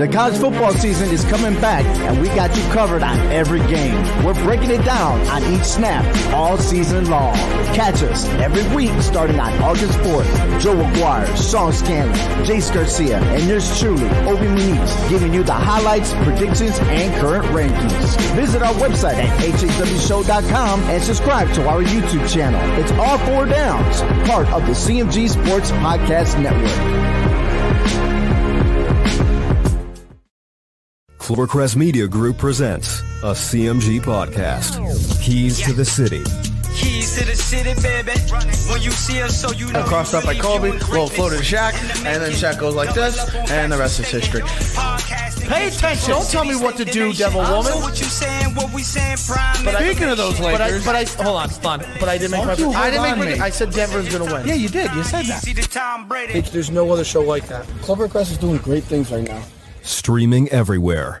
The college football season is coming back, and we got you covered on every game. We're breaking it down on each snap all season long. Catch us every week starting on August 4th. Joe Aguirre, Sean Scanlon, Jace Garcia, and yours truly, Obi Muniz, giving you the highlights, predictions, and current rankings. Visit our website at hhwshow.com and subscribe to our YouTube channel. It's all four downs, part of the CMG Sports Podcast Network. Clovercrest Media Group presents a CMG podcast. Keys to the City. Keys to the city, baby. When you see us, so you know. Crossed up by Kobe, little floated to Shaq, and then Shaq goes like this, and the rest is history. Pay attention. Don't tell me what to do, devil woman. What you saying, what we saying, prime. But Speaking of those But I, Lakers, but I hold on, hold on. But I didn't make my. I didn't hold make on, my, I said Denver's gonna win. Yeah, you did. You said that. See the Tom Brady. There's no other show like that. Clovercrest is doing great things right now. Streaming everywhere.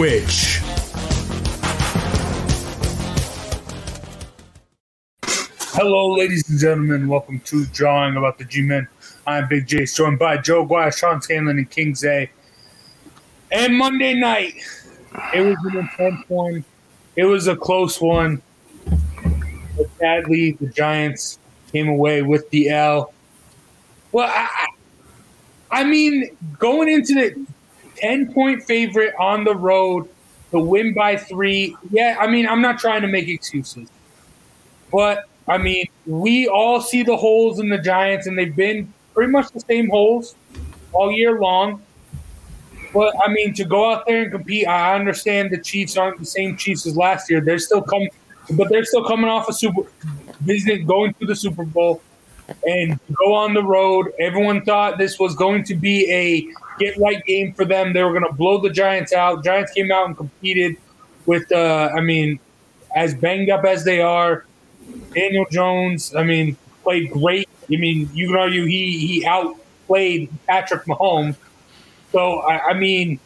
Twitch. Hello, ladies and gentlemen. Welcome to Drawing About the G-Men. I'm Big J, joined by Joe Guay, Sean Scanlon, and King Zay. And Monday night, it was an intense one. It was a close one. But sadly, the Giants came away with the L. Well, I I mean, going into the 10 point favorite on the road to win by three. Yeah, I mean, I'm not trying to make excuses. But, I mean, we all see the holes in the Giants, and they've been pretty much the same holes all year long. But, I mean, to go out there and compete, I understand the Chiefs aren't the same Chiefs as last year. They're still coming, but they're still coming off a Super, visiting, going to the Super Bowl and go on the road. Everyone thought this was going to be a get right game for them. They were going to blow the Giants out. Giants came out and competed with, uh, I mean, as banged up as they are. Daniel Jones, I mean, played great. I mean, you can argue he he outplayed Patrick Mahomes. So I, I mean,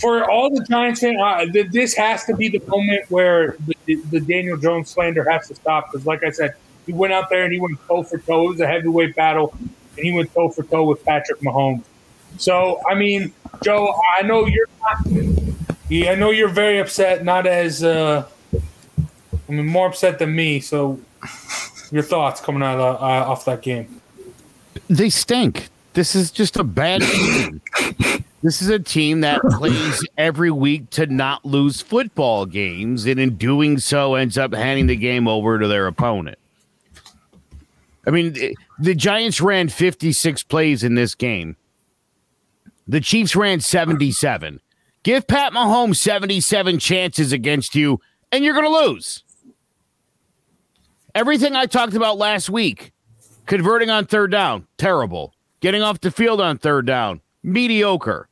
for all the Giants fans, uh, this has to be the moment where the, the Daniel Jones slander has to stop. Because, like I said, he went out there and he went toe for toe. It was a heavyweight battle, and he went toe for toe with Patrick Mahomes. So, I mean, Joe, I know you're not. Yeah, I know you're very upset. Not as, uh, I mean, more upset than me. So, your thoughts coming out of, uh, off that game? They stink. This is just a bad team. This is a team that plays every week to not lose football games, and in doing so, ends up handing the game over to their opponent. I mean, the Giants ran 56 plays in this game. The Chiefs ran 77. Give Pat Mahomes 77 chances against you, and you're going to lose. Everything I talked about last week converting on third down, terrible. Getting off the field on third down, mediocre.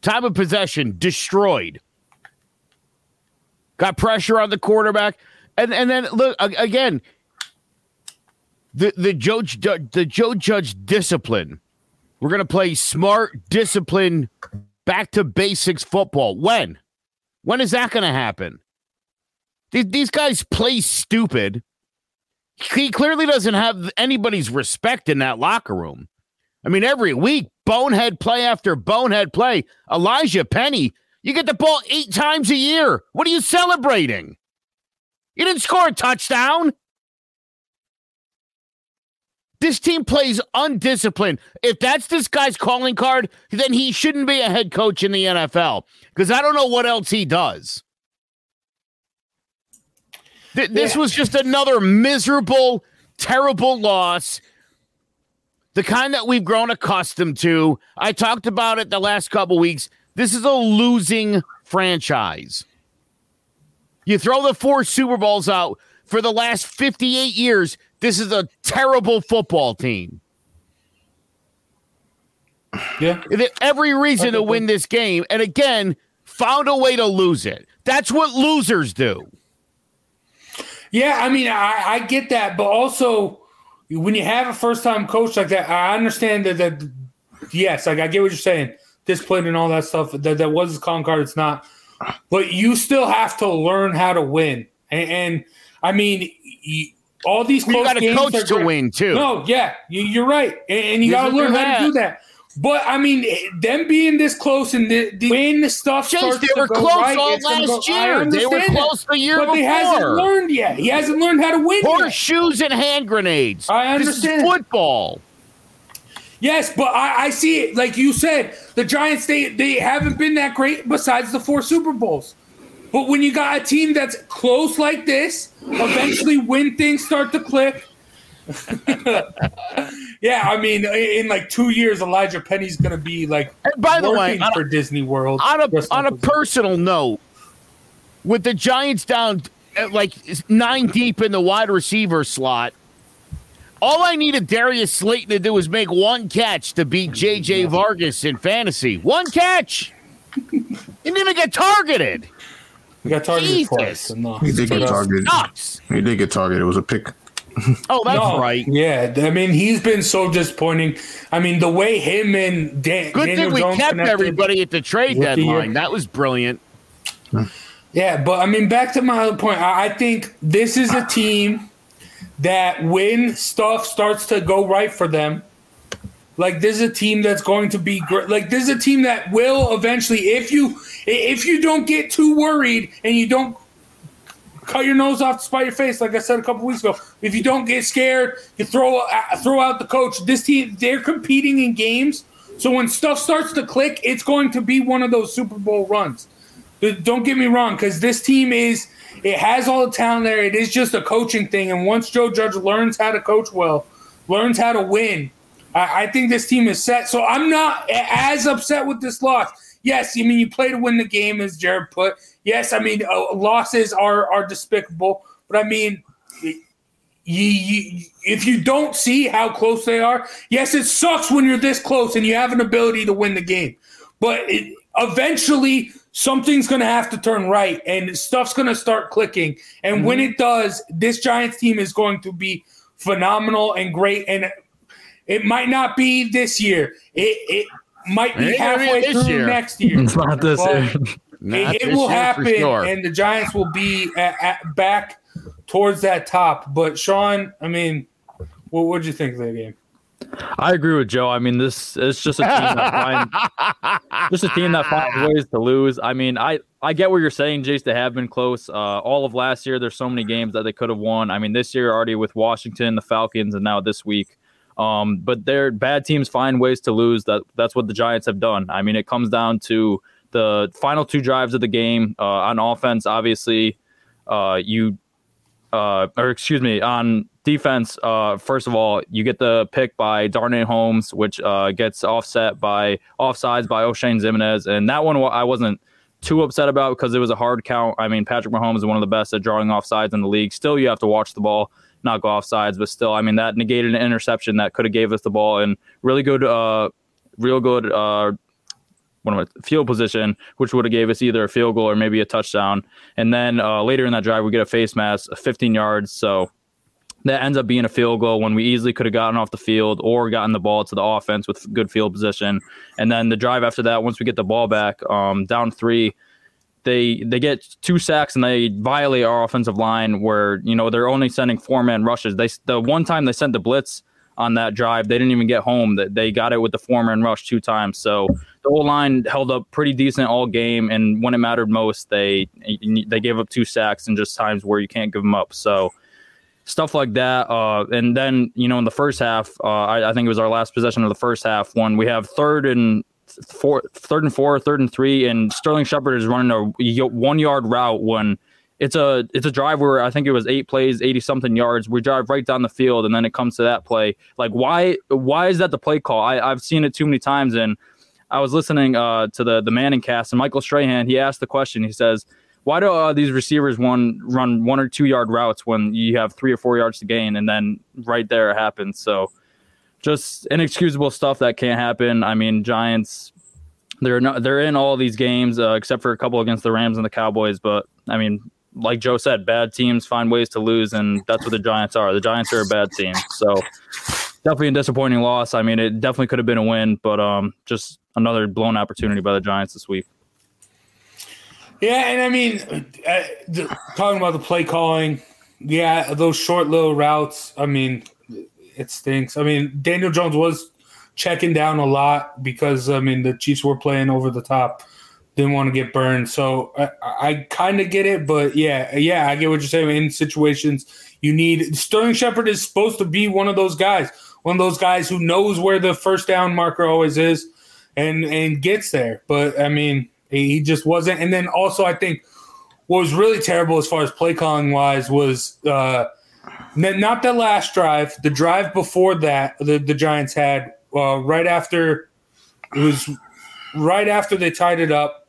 Time of possession, destroyed. Got pressure on the quarterback. And, and then look again, the the Joe the Joe Judge discipline. We're gonna play smart, discipline, back to basics football. When? When is that gonna happen? These, these guys play stupid. He clearly doesn't have anybody's respect in that locker room. I mean, every week, bonehead play after bonehead play. Elijhaa Penny, you get the ball eight times a year. What are you celebrating? You didn't score a touchdown. This team plays undisciplined. If that's this guy's calling card, then he shouldn't be a head coach in the NFL because I don't know what else he does. Th- this yeah. was just another miserable, terrible loss. The kind that we've grown accustomed to. I talked about it the last couple weeks. This is a losing franchise. You throw the four Super Bowls out for the last 58 years. This is a terrible football team. Yeah. They every reason to win this game, and again, found a way to lose it. That's what losers do. Yeah, I mean, I, I get that, but also when you have a first time coach like that, I understand that. That yes, like I get what you're saying, discipline and all that stuff. That that was his calling card. It's not, but you still have to learn how to win. And, and I mean, you, all these You got a coach to great. win too. No, yeah, you, you're right, and, and you got to learn how to do that. But I mean, eh, them being this close and the, the, when the stuff Chase, starts they to were go close right, all last go- year. They were close the year but he hasn't learned yet. He hasn't learned how to win. Horseshoes and hand grenades. I understand. football. Yes, but I, I see it. Like you said, the Giants they they haven't been that great besides the four Super Bowls. But when you got a team that's close like this, eventually when things start to click. yeah, I mean, in like two years, Elijhaa Penny's gonna be like And by the way, working on a- for Disney World. on a on a personal note, with the Giants down uh, like nine deep in the wide receiver slot, all I needed Darius Slayton to do was make one catch to beat JJ Vargas in fantasy. One catch. He didn't even get targeted. We uh, got targeted Jesus. twice. and no. He did get targeted. Nuts. He did get targeted. It was a pick. Oh, that's No, right. Yeah, I mean he's been so disappointing. I mean the way him and Dan, Good Daniel thing we Jones kept connected- everybody at the trade with the deadline. That was brilliant. Yeah, but I mean, back to my other point. I, I think this is a team that when stuff starts to go right for them, like this is a team that's going to be great. Like this is a team that will eventually, if you if you don't get too worried and you don't cut your nose off to spite your face, like I said a couple weeks ago, if you don't get scared, you throw uh, throw out the coach. This team they're competing in games, so when stuff starts to click, it's going to be one of those Super Bowl runs. Don't get me wrong, because this team is it has all the talent there. It is just a coaching thing, and once Joe Judge learns how to coach well, learns how to win, I, I think this team is set. So I'm not as upset with this loss. Yes, I mean you play to win the game, as Jared put. Yes, I mean uh, losses are are despicable, but I mean. You, you, if you don't see how close they are, yes, it sucks when you're this close and you have an ability to win the game. But it, eventually, something's going to have to turn right and stuff's going to start clicking. And when Mm-hmm. it does, this Giants team is going to be phenomenal and great. And it might not be this year, it, it might be It be halfway this through year. next year. It's not this year. Not it, it this will happen, sure. and the Giants will be at, at back towards that top. But Sean, I mean, what would you think of that game? I agree with Joe. I mean, this it's just a team that finds just a team that finds ways to lose. I mean, I I get what you're saying, Jace. They have been close. Uh, all of last year, there's so many games that they could have won. I mean, this year already with Washington, the Falcons, and now this week. Um, but their bad teams find ways to lose. That that's what the Giants have done. I mean, it comes down to the final two drives of the game uh, on offense. Obviously, uh, you uh, or excuse me, on defense, uh, first of all, you get the pick by Darnay Holmes, which uh, gets offset by offsides by Oshane Ximines, and that one I wasn't too upset about because it was a hard count. I mean, Patrick Mahomes is one of the best at drawing offsides in the league. Still, you have to watch the ball, not go offsides, but still, I mean, that negated an interception that could have gave us the ball and really good, uh, real good. Uh, what am I, field position, which would have gave us either a field goal or maybe a touchdown. And then uh, later in that drive, we get a face mask, 15 yards. So that ends up being a field goal when we easily could have gotten off the field or gotten the ball to the offense with good field position. And then the drive after that, once we get the ball back, um, down three, they they get two sacks and they violate our offensive line where you know they're only sending four man rushes. They the one time they sent the blitz on that drive, they didn't even get home. That they got it with the four man rush two times. So the whole line held up pretty decent all game, and when it mattered most, they they gave up two sacks and just times where you can't give them up. So stuff like that. Uh, and then you know in the first half, uh, I, I think it was our last possession of the first half when we have third and four, third and four, third and three, and Sterling Shepard is running a one yard route when. It's a it's a drive where I think it was eight plays, eighty something yards. We drive right down the field, and then it comes to that play. Like why why is that the play call? I I've seen it too many times, and I was listening uh, to the the Manning cast, and Michael Strahan he asked the question. He says, "Why do uh, these receivers one run one or two yard routes when you have three or four yards to gain, and then right there it happens?" So, just inexcusable stuff that can't happen. I mean, Giants. They're not. They're in all these games uh, except for a couple against the Rams and the Cowboys. But I mean, like Joe said, bad teams find ways to lose, and that's what the Giants are. The Giants are a bad team. So definitely a disappointing loss. I mean, it definitely could have been a win, but um, just another blown opportunity by the Giants this week. Yeah, and I mean, uh, the, talking about the play calling, yeah, those short little routes. I mean, it stinks. I mean, Daniel Jones was checking down a lot because I mean the Chiefs were playing over the top, didn't want to get burned. So I, I kind of get it, but yeah, yeah, I get what you're saying. In situations, you need Sterling Shepard is supposed to be one of those guys, one of those guys who knows where the first down marker always is, and and gets there. But I mean, he just wasn't. And then also, I think what was really terrible as far as play calling wise was. uh not the last drive, the drive before that, the, the Giants had uh, right after it was right after they tied it up,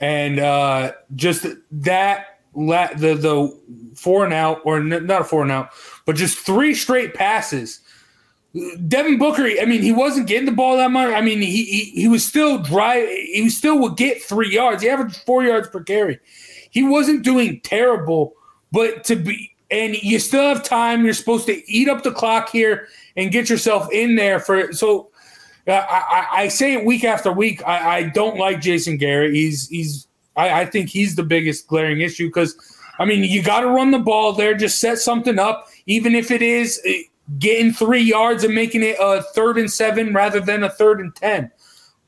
and uh, just that la- the the four and out or n- not a four and out, but just three straight passes. Devin Booker, I mean, he wasn't getting the ball that much. I mean, he he, he was still dry. He still would get three yards. He averaged four yards per carry. He wasn't doing terrible, but to be and you still have time. You're supposed to eat up the clock here and get yourself in there for. So I, I, say it week after week. I, I don't like Jason Garrett. He's he's. I, I think he's the biggest glaring issue because I mean you got to run the ball there. Just set something up, even if it is uh, getting three yards and making it a third and seven rather than a third and ten.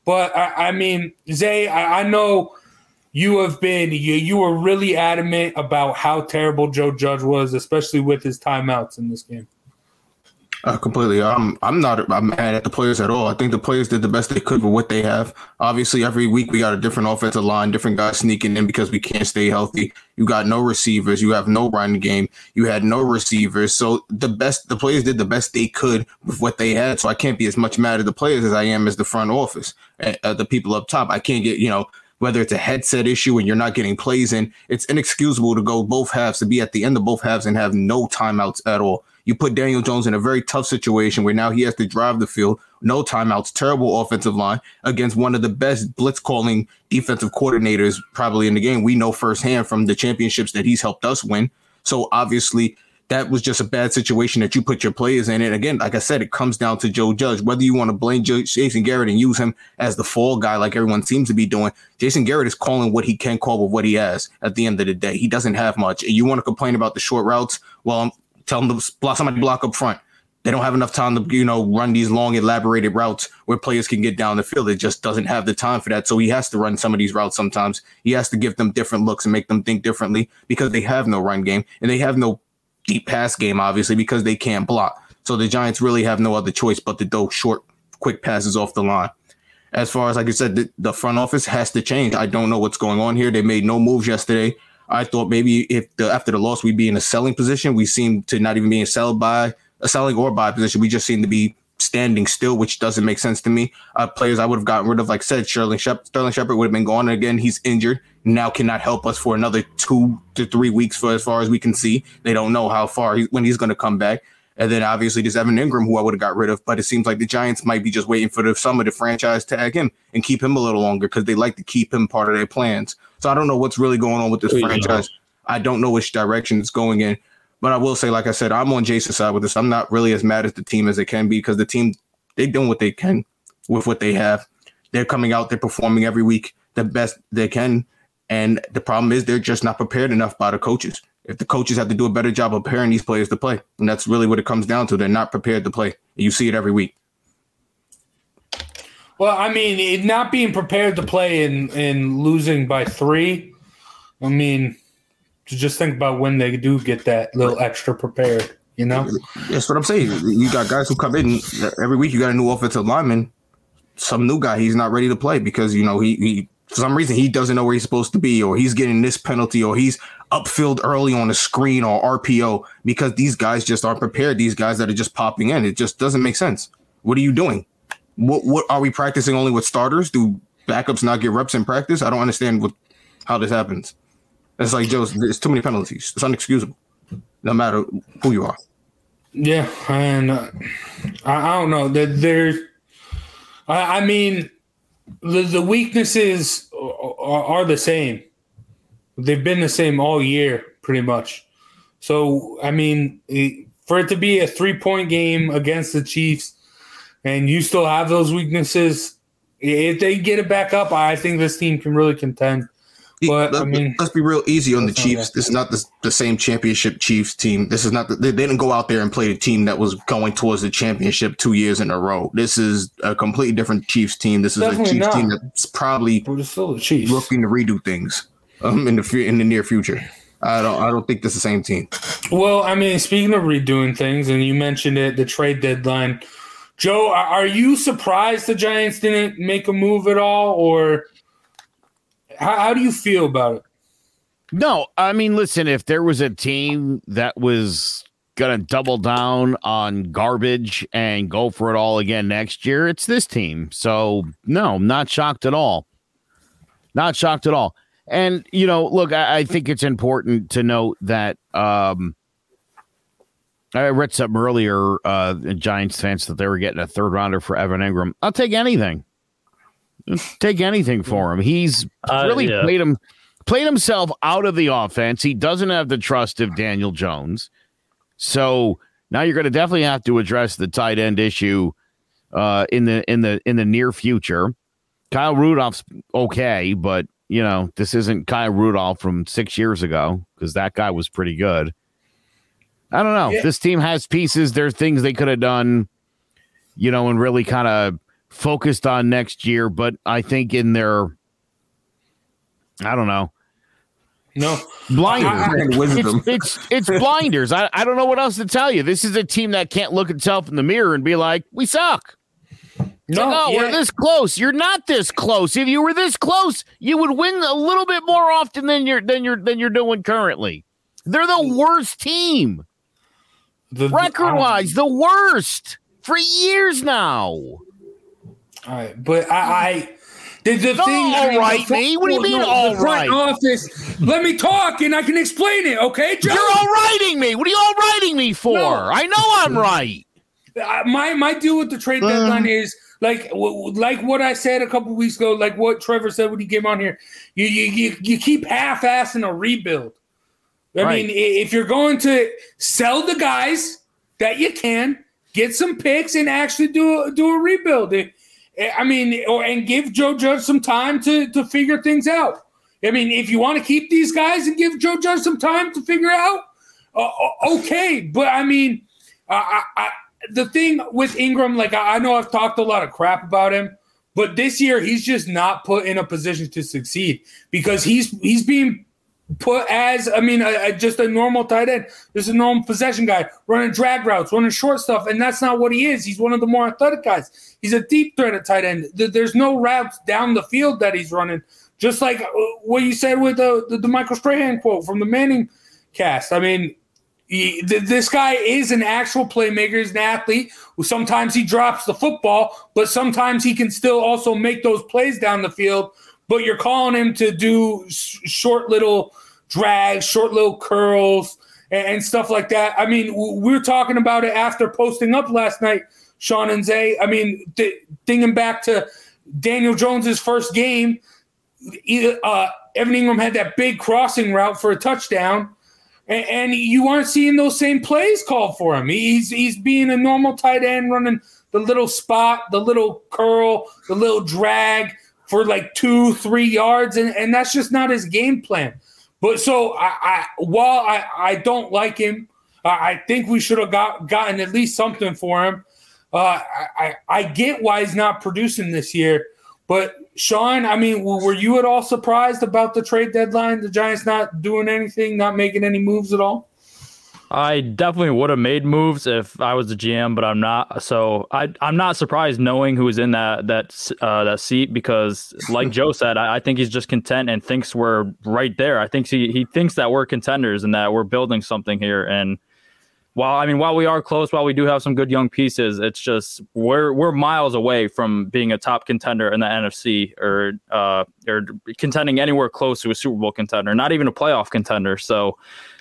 But I, I mean, Zay, I, I know you have been you, you were really adamant about how terrible Joe Judge was, especially with his timeouts in this game. Uh, completely. I'm I'm not I'm mad at the players at all. I think the players did the best they could with what they have. Obviously, every week we got a different offensive line, different guys sneaking in because we can't stay healthy. You got no receivers. You have no run game. You had no receivers. So the best the players did the best they could with what they had. So I can't be as much mad at the players as I am as the front office, uh, the people up top. I can't get you know whether it's a headset issue and you're not getting plays in, it's inexcusable to go both halves to be at the end of both halves and have no timeouts at all. You put Daniel Jones in a very tough situation where now he has to drive the field, no timeouts, terrible offensive line against one of the best blitz calling defensive coordinators probably in the game. We know firsthand from the championships that he's helped us win. So obviously, that was just a bad situation that you put your players in. And again, like I said, it comes down to Joe Judge. Whether you want to blame Jason Garrett and use him as the fall guy, like everyone seems to be doing, Jason Garrett is calling what he can call with what he has at the end of the day. He doesn't have much. And you want to complain about the short routes? Well, telling them to block somebody block up front. They don't have enough time to, you know, run these long, elaborated routes where players can get down the field. It just doesn't have the time for that. So he has to run some of these routes sometimes. He has to give them different looks and make them think differently because they have no run game and they have no deep pass game, obviously, because they can't block. So the Giants really have no other choice but to throw short, quick passes off the line. As far as like I said, the, the front office has to change. I don't know what's going on here. They made no moves yesterday. I thought maybe if the after the loss we'd be in a selling position. We seem to not even be in sell by a selling or buy position. We just seem to be standing still, which doesn't make sense to me. Uh, players I would have gotten rid of, like I said, Sterling Shepard, Sterling Shepard would have been gone again. He's injured now, cannot help us for another two to three weeks. For as far as we can see, they don't know how far he, when he's going to come back. And then obviously there's Evan Engram, who I would have got rid of, but it seems like the Giants might be just waiting for the summer to franchise tag him and keep him a little longer because they like to keep him part of their plans. So I don't know what's really going on with this franchise. I don't know which direction it's going in. But I will say, like I said, I'm on Jason's side with this. I'm not really as mad as the team as it can be because the team they're doing what they can with what they have. They're coming out, they're performing every week the best they can. And the problem is they're just not prepared enough by the coaches. If the coaches have to do a better job of preparing these players to play, and that's really what it comes down to. They're not prepared to play. You see it every week. Well, I mean, not being prepared to play and and losing by three. I mean, just think about when they do get that little extra prepared. You know, that's what I'm saying. You got guys who come in every week. You got a new offensive lineman, some new guy. He's not ready to play because you know he, he for some reason he doesn't know where he's supposed to be, or he's getting this penalty, or he's upfield early on a screen or RPO because these guys just aren't prepared. These guys that are just popping in, it just doesn't make sense. What are you doing? What what are we practicing only with starters? Do backups not get reps in practice? I don't understand what how this happens. It's like Joe. There's too many penalties. It's unexcusable. No matter who you are. Yeah, and uh, I, I don't know that there's. I, I mean, the, the weaknesses are, are the same. They've been the same all year, pretty much. So, I mean, for it to be a three point game against the Chiefs, and you still have those weaknesses, if they get it back up, I think this team can really contend. But Let, I mean, let's be real easy on the Chiefs. This is not the, the same championship Chiefs team. This is not the, they, didn't go out there and play the team that was going towards the championship two years in a row. This is a completely different Chiefs team. This is Definitely a Chiefs not. team that's probably still the Chiefs. looking to redo things um, in the in the near future. I don't I don't think this is the same team. Well, I mean, speaking of redoing things, and you mentioned it, the trade deadline. Joe, are you surprised the Giants didn't make a move at all, or how, how do you feel about it? No, I mean, listen, if there was a team that was going to double down on garbage and go for it all again next year, it's this team. So, no, not shocked at all. Not shocked at all. And, you know, look, I, I think it's important to note that um, I read something earlier, uh, Giants fans, that they were getting a third rounder for Evan Engram. I'll take anything. Take anything for him. He's Uh, really yeah. played him played himself out of the offense. He doesn't have the trust of Daniel Jones. So now you're going to definitely have to address the tight end issue uh, in the in the in the near future. Kyle Rudolph's okay, but you know this isn't Kyle Rudolph from six years ago because that guy was pretty good. I don't know. Yeah. This team has pieces. There's things they could have done, you know, and really kind of focused on next year. But I think in their, I don't know, No, blinders. Wisdom. It's, it's it's blinders. I, I don't know what else to tell you. This is a team that can't look itself in the mirror and be like, we suck. No, like, oh, we're this close. You're not this close. If you were this close, you would win a little bit more often than you're than you're than you're doing currently. They're the worst team. The- um, Record wise, the worst for years now. All right, but I, I the, the No, thing. All right, all mean, me? What do you mean, the all front right? Office. Let me talk, and I can explain it. Okay, Joe. You're all writing me. What are you all writing me for? No. I know I'm right. Uh, my my deal with the trade Uh. deadline is like w- like what I said a couple weeks ago, like what Trevor said when he came on here. You you you, you keep half-assing a rebuild. I Right. mean, if you're going to sell the guys that you can, get some picks, and actually do a, do a rebuild. It- I mean, or and give Joe Judge some time to to figure things out. I mean, if you want to keep these guys and give Joe Judge some time to figure out, uh, okay. But I mean, I, I, the thing with Engram, like I, I know I've talked a lot of crap about him, but this year he's just not put in a position to succeed because he's he's being put as I mean, a, a- just a normal tight end, just a normal possession guy, running drag routes, running short stuff, and that's not what he is. He's one of the more athletic guys. He's a deep threat at tight end. There's no routes down the field that he's running. Just like uh, what you said with the, the, the Michael Strahan quote from the Manning cast. I mean, he, th- this guy is an actual playmaker. He's an athlete. Sometimes he drops the football, but sometimes he can still also make those plays down the field. But you're calling him to do sh- short little drags, short little curls, and, and stuff like that. I mean, were talking about it after posting up last night, Sean and Zay. I mean, th- thinking back to Daniel Jones's first game, uh, Evan Engram had that big crossing route for a touchdown and, and you aren't seeing those same plays called for him. He's he's being a normal tight end, running the little spot, the little curl, the little drag for like two, three yards, and, and that's just not his game plan. But so I, I while I, I don't like him, I, I think we should have got gotten at least something for him. Uh, I, I get why he's not producing this year, but Sean, I mean, were you at all surprised about the trade deadline? The Giants not doing anything, not making any moves at all? I definitely would have made moves if I was the GM, but I'm not. So I, I'm not surprised knowing who's in that that uh, that seat because, like Joe said, I, I think he's just content and thinks we're right there. I think he he thinks that we're contenders and that we're building something here. And while I mean, while we are close, while we do have some good young pieces, it's just we're we're miles away from being a top contender in the NFC or uh, or contending anywhere close to a Super Bowl contender, not even a playoff contender. So.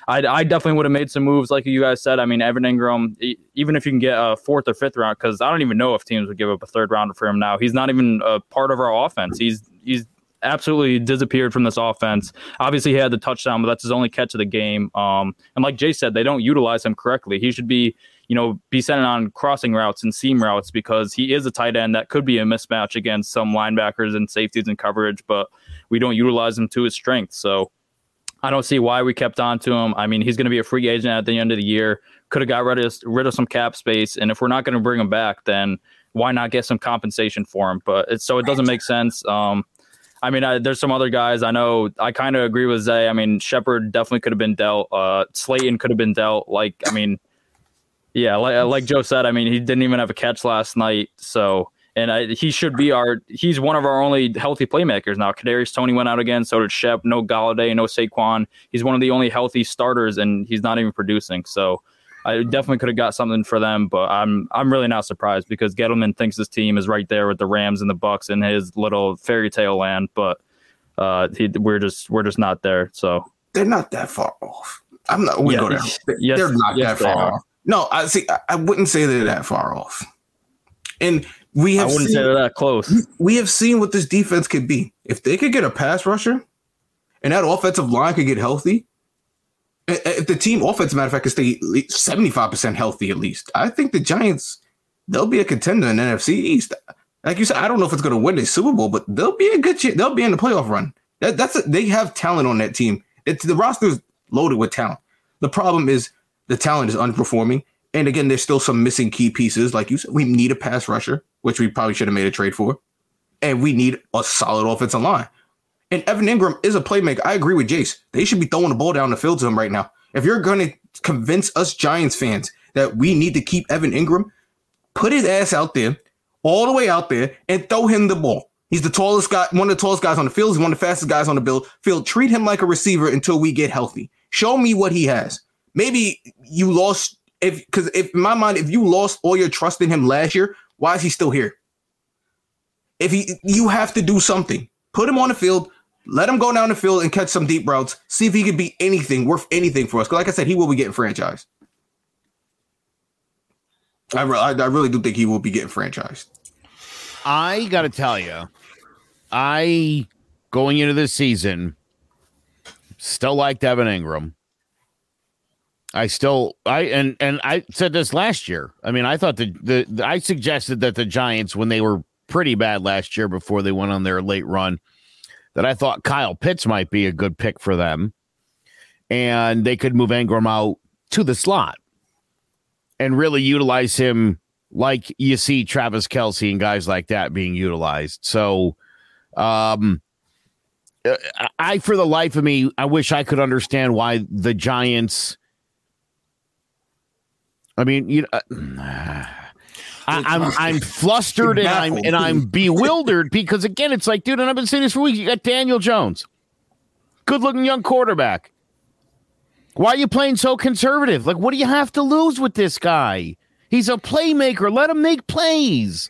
I, I definitely would have made some moves, like you guys said. I mean, Evan Engram, even if you can get a fourth or fifth round, because I don't even know if teams would give up a third rounder for him now. He's not even a part of our offense. He's he's absolutely disappeared from this offense. Obviously, he had the touchdown, but that's his only catch of the game. Um, and like Jay said, they don't utilize him correctly. He should be, you know, be sent on crossing routes and seam routes because he is a tight end that could be a mismatch against some linebackers and safeties and coverage, but we don't utilize him to his strength. So I don't see why we kept on to him. I mean, he's going to be a free agent at the end of the year. Could have got rid of rid of some cap space, and if we're not going to bring him back, then why not get some compensation for him? But it's so it doesn't make sense. Um, I mean, I, there's some other guys I know. I kind of agree with Zay. I mean, Shepard definitely could have been dealt. Uh, Slayton could have been dealt. Like, I mean, yeah, like, like Joe said. I mean, he didn't even have a catch last night. So, and I, he should be our. He's one of our only healthy playmakers now. Kadarius Toney went out again. So did Shep. No Golladay. No Saquon. He's one of the only healthy starters, and he's not even producing. So. I definitely could have got something for them, but I'm I'm really not surprised because Gettleman thinks his team is right there with the Rams and the Bucks in his little fairy tale land, but uh, he, we're just we're just not there. So they're not that far off. I'm not. We Yeah, go there. They- yes, they're not yes, that they far are. off. No, I see. I, I wouldn't say they're that far off. And we have I wouldn't seen, say they're that close. we have seen what this defense could be. If they could get a pass rusher, and that offensive line could get healthy, if the team offense, matter of fact, could stay seventy five percent healthy at least, I think the Giants they'll be a contender in NFC East. Like you said, I don't know if it's going to win the Super Bowl, but they'll be a good. They'll be in the playoff run. That, that's a, they have talent on that team. It's the roster is loaded with talent. The problem is the talent is underperforming, and again, there's still some missing key pieces. Like you said, we need a pass rusher, which we probably should have made a trade for, and we need a solid offensive line. And Evan Engram is a playmaker. I agree with Jace. They should be throwing the ball down the field to him right now. If you're going to convince us Giants fans that we need to keep Evan Engram, put his ass out there, all the way out there, and throw him the ball. He's the tallest guy, one of the tallest guys on the field. He's one of the fastest guys on the field. Treat him like a receiver until we get healthy. Show me what he has. Maybe you lost if because if in my mind, if you lost all your trust in him last year, why is he still here? If he you have to do something. Put him on the field, let him go down the field and catch some deep routes. See if he could be anything worth anything for us. Because like I said, he will be getting franchised. I, re- I, really do think he will be getting franchised. I got to tell you, I going into this season still liked Evan Engram. I still I and and I said this last year. I mean, I thought the, the the I suggested that the Giants when they were pretty bad last year before they went on their late run that I thought Kyle Pitts might be a good pick for them and they could move Engram out to the slot and really utilize him like you see Travis Kelce and guys like that being utilized. So, um, I, for the life of me, I wish I could understand why the Giants. I mean, you. Uh, I, I'm I'm flustered and I'm and I'm bewildered because again, it's like, dude, and I've been saying this for weeks. You got Daniel Jones, good looking young quarterback. Why are you playing so conservative? Like, what do you have to lose with this guy? He's a playmaker. Let him make plays.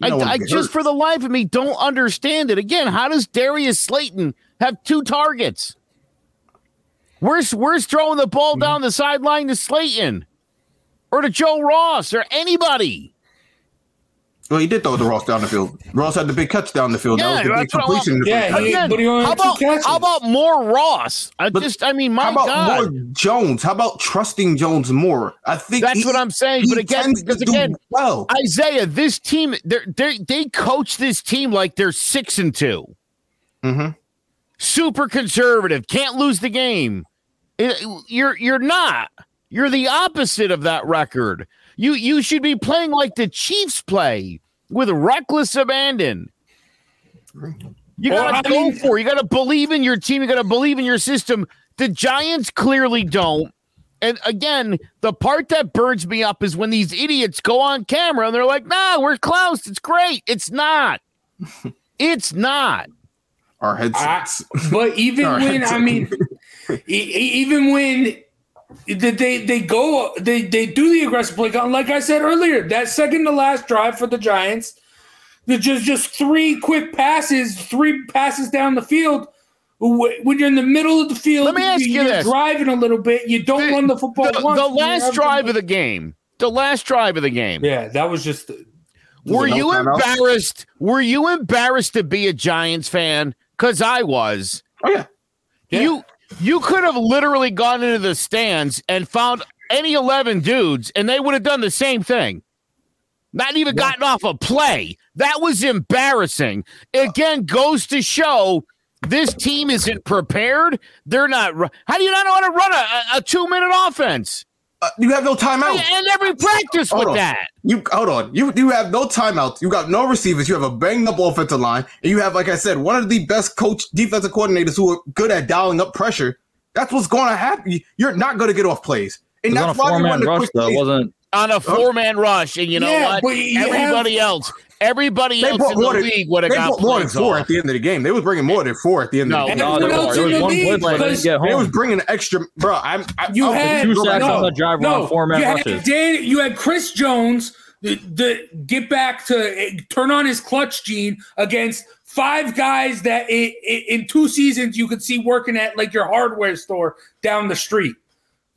I, I just, for the life of me, don't understand it. Again, how does Darius Slayton have two targets? Where's where's throwing the ball Mm-hmm. down the sideline to Slayton or to Joe Ross or anybody? Well, he did throw the Ross down the field. Ross had the big catch down the field. Yeah, that was the big that's what I completion. Yeah, first he- but he how about how about more Ross? I But just, I mean, my How about God, more Jones? How about trusting Jones more? I think That's he- what I'm saying. But again, tends because again, well. Isaiah, this team, they they they coach this team like they're six and 2 mm-hmm. Super conservative, can't lose the game. You're you're not. You're the opposite of that record. You you should be playing like the Chiefs play with reckless abandon. You Well, gotta I go mean- for. it. You gotta believe in your team. You gotta believe in your system. The Giants clearly don't. And again, the part that burns me up is when these idiots go on camera and they're like, "Nah, we're close. It's great." It's not. it's not. Our I, but even All right. when I mean, e- even when they they, they go they they do the aggressive play count. Like I said earlier, that second to last drive for the Giants, there's just just three quick passes, three passes down the field. When you're in the middle of the field, Let me ask you you're this. driving a little bit. You don't run the football. The, once, the last drive of the game. The last drive of the game. Yeah, that was just. Were you timeout? embarrassed? Were you embarrassed to be a Giants fan? Because I was. Oh yeah. Yeah. You you could have literally gone into the stands and found any eleven dudes, and they would have done the same thing. Not even gotten off a play. That was embarrassing. Again, goes to show this team isn't prepared. They're not. How do you not know how to run a, a, a two minute offense? Uh, you have no timeout. And every practice Hold with on. that. You hold on. You you have no timeouts. You got no receivers. You have a banged up offensive line, and you have, like I said, one of the best coach defensive coordinators who are good at dialing up pressure. That's what's going to happen. You're not going to get off plays, and It was on a that's why four you run man the rush quick though. Wasn't on a four man rush, and you know Yeah, what? but you have- everybody else, everybody They else brought in the more than league would have they got brought more than four off. at the end of the game. They was bringing more than four at the end No, of the game. no, Everyone there was, there was one league blitz that didn't was- get They home. was bringing extra, bro. I'm, I, You I, had two sacks up. on the drive no, on four man you had. Dan, you had Chris Jones the, the get back to eh, turn on his clutch gene against five guys that i- i- in two seasons you could see working at like your hardware store down the street.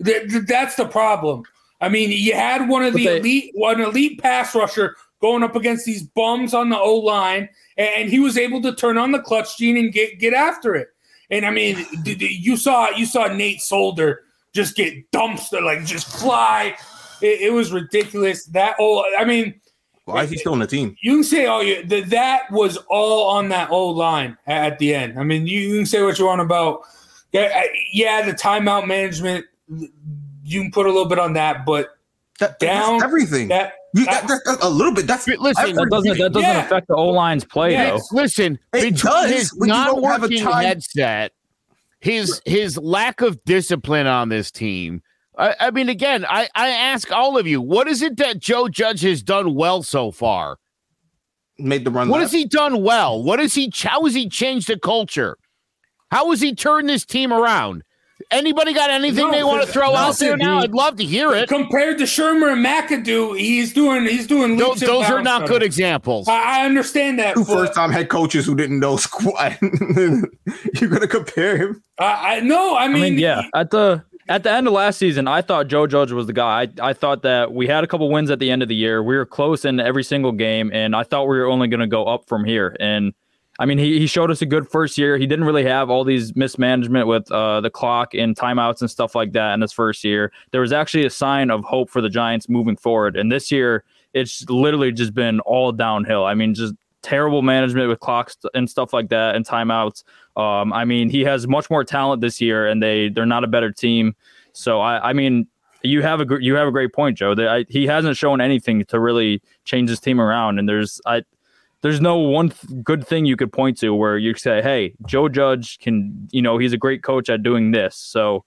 Th- th- That's the problem. I mean, you had one of But the they- elite, one elite pass rusher going up against these bums on the O line, and he was able to turn on the clutch gene and get get after it. And I mean, you saw you saw Nate Solder just get dumpster like just fly. It, it was ridiculous. That oh, I mean, Why is he still on the team? you can say all you that that was all on that old line at the end. I mean, you, can say what you want about yeah, the timeout management. You can put a little bit on that, but That, Down, that's everything. that You- that- that's- that's a little bit. That's Listen, That doesn't that doesn't Yeah. affect the O line's play Yeah. though. Listen, It between does, his when you don't have a non-working time- headset, his his lack of discipline on this team. I, I mean, again, I, I ask all of you, what is it that Joe Judge has done well so far? made the run. What left. has he done well? What has he? How has he changed the culture? How has he turned this team around? Anybody got anything No, they want to throw out there now? I'd love to hear it. compared to Shurmur and McAdoo, he's doing he's doing. Those, and those are not better. good examples. I, I understand that. Two but first time head coaches who didn't know squat. You're gonna compare him? I, I no, I I mean, mean, yeah. At the at the end of last season, I thought Joe Judge was the guy. I, I thought that we had a couple wins at the end of the year. We were close in every single game, and I thought we were only going to go up from here. And I mean, he, he showed us a good first year. He didn't really have all these mismanagement with uh, the clock and timeouts and stuff like that in his first year. There was actually a sign of hope for the Giants moving forward. And this year, it's literally just been all downhill. I mean, just terrible management with clocks and stuff like that and timeouts. Um, I mean, he has much more talent this year, and they they're not a better team. So I, I mean, you have a you have a great point, Joe. That I, he hasn't shown anything to really change his team around, and there's I there's no one th- good thing you could point to where you say, hey, Joe Judge can, you know, he's a great coach at doing this. So.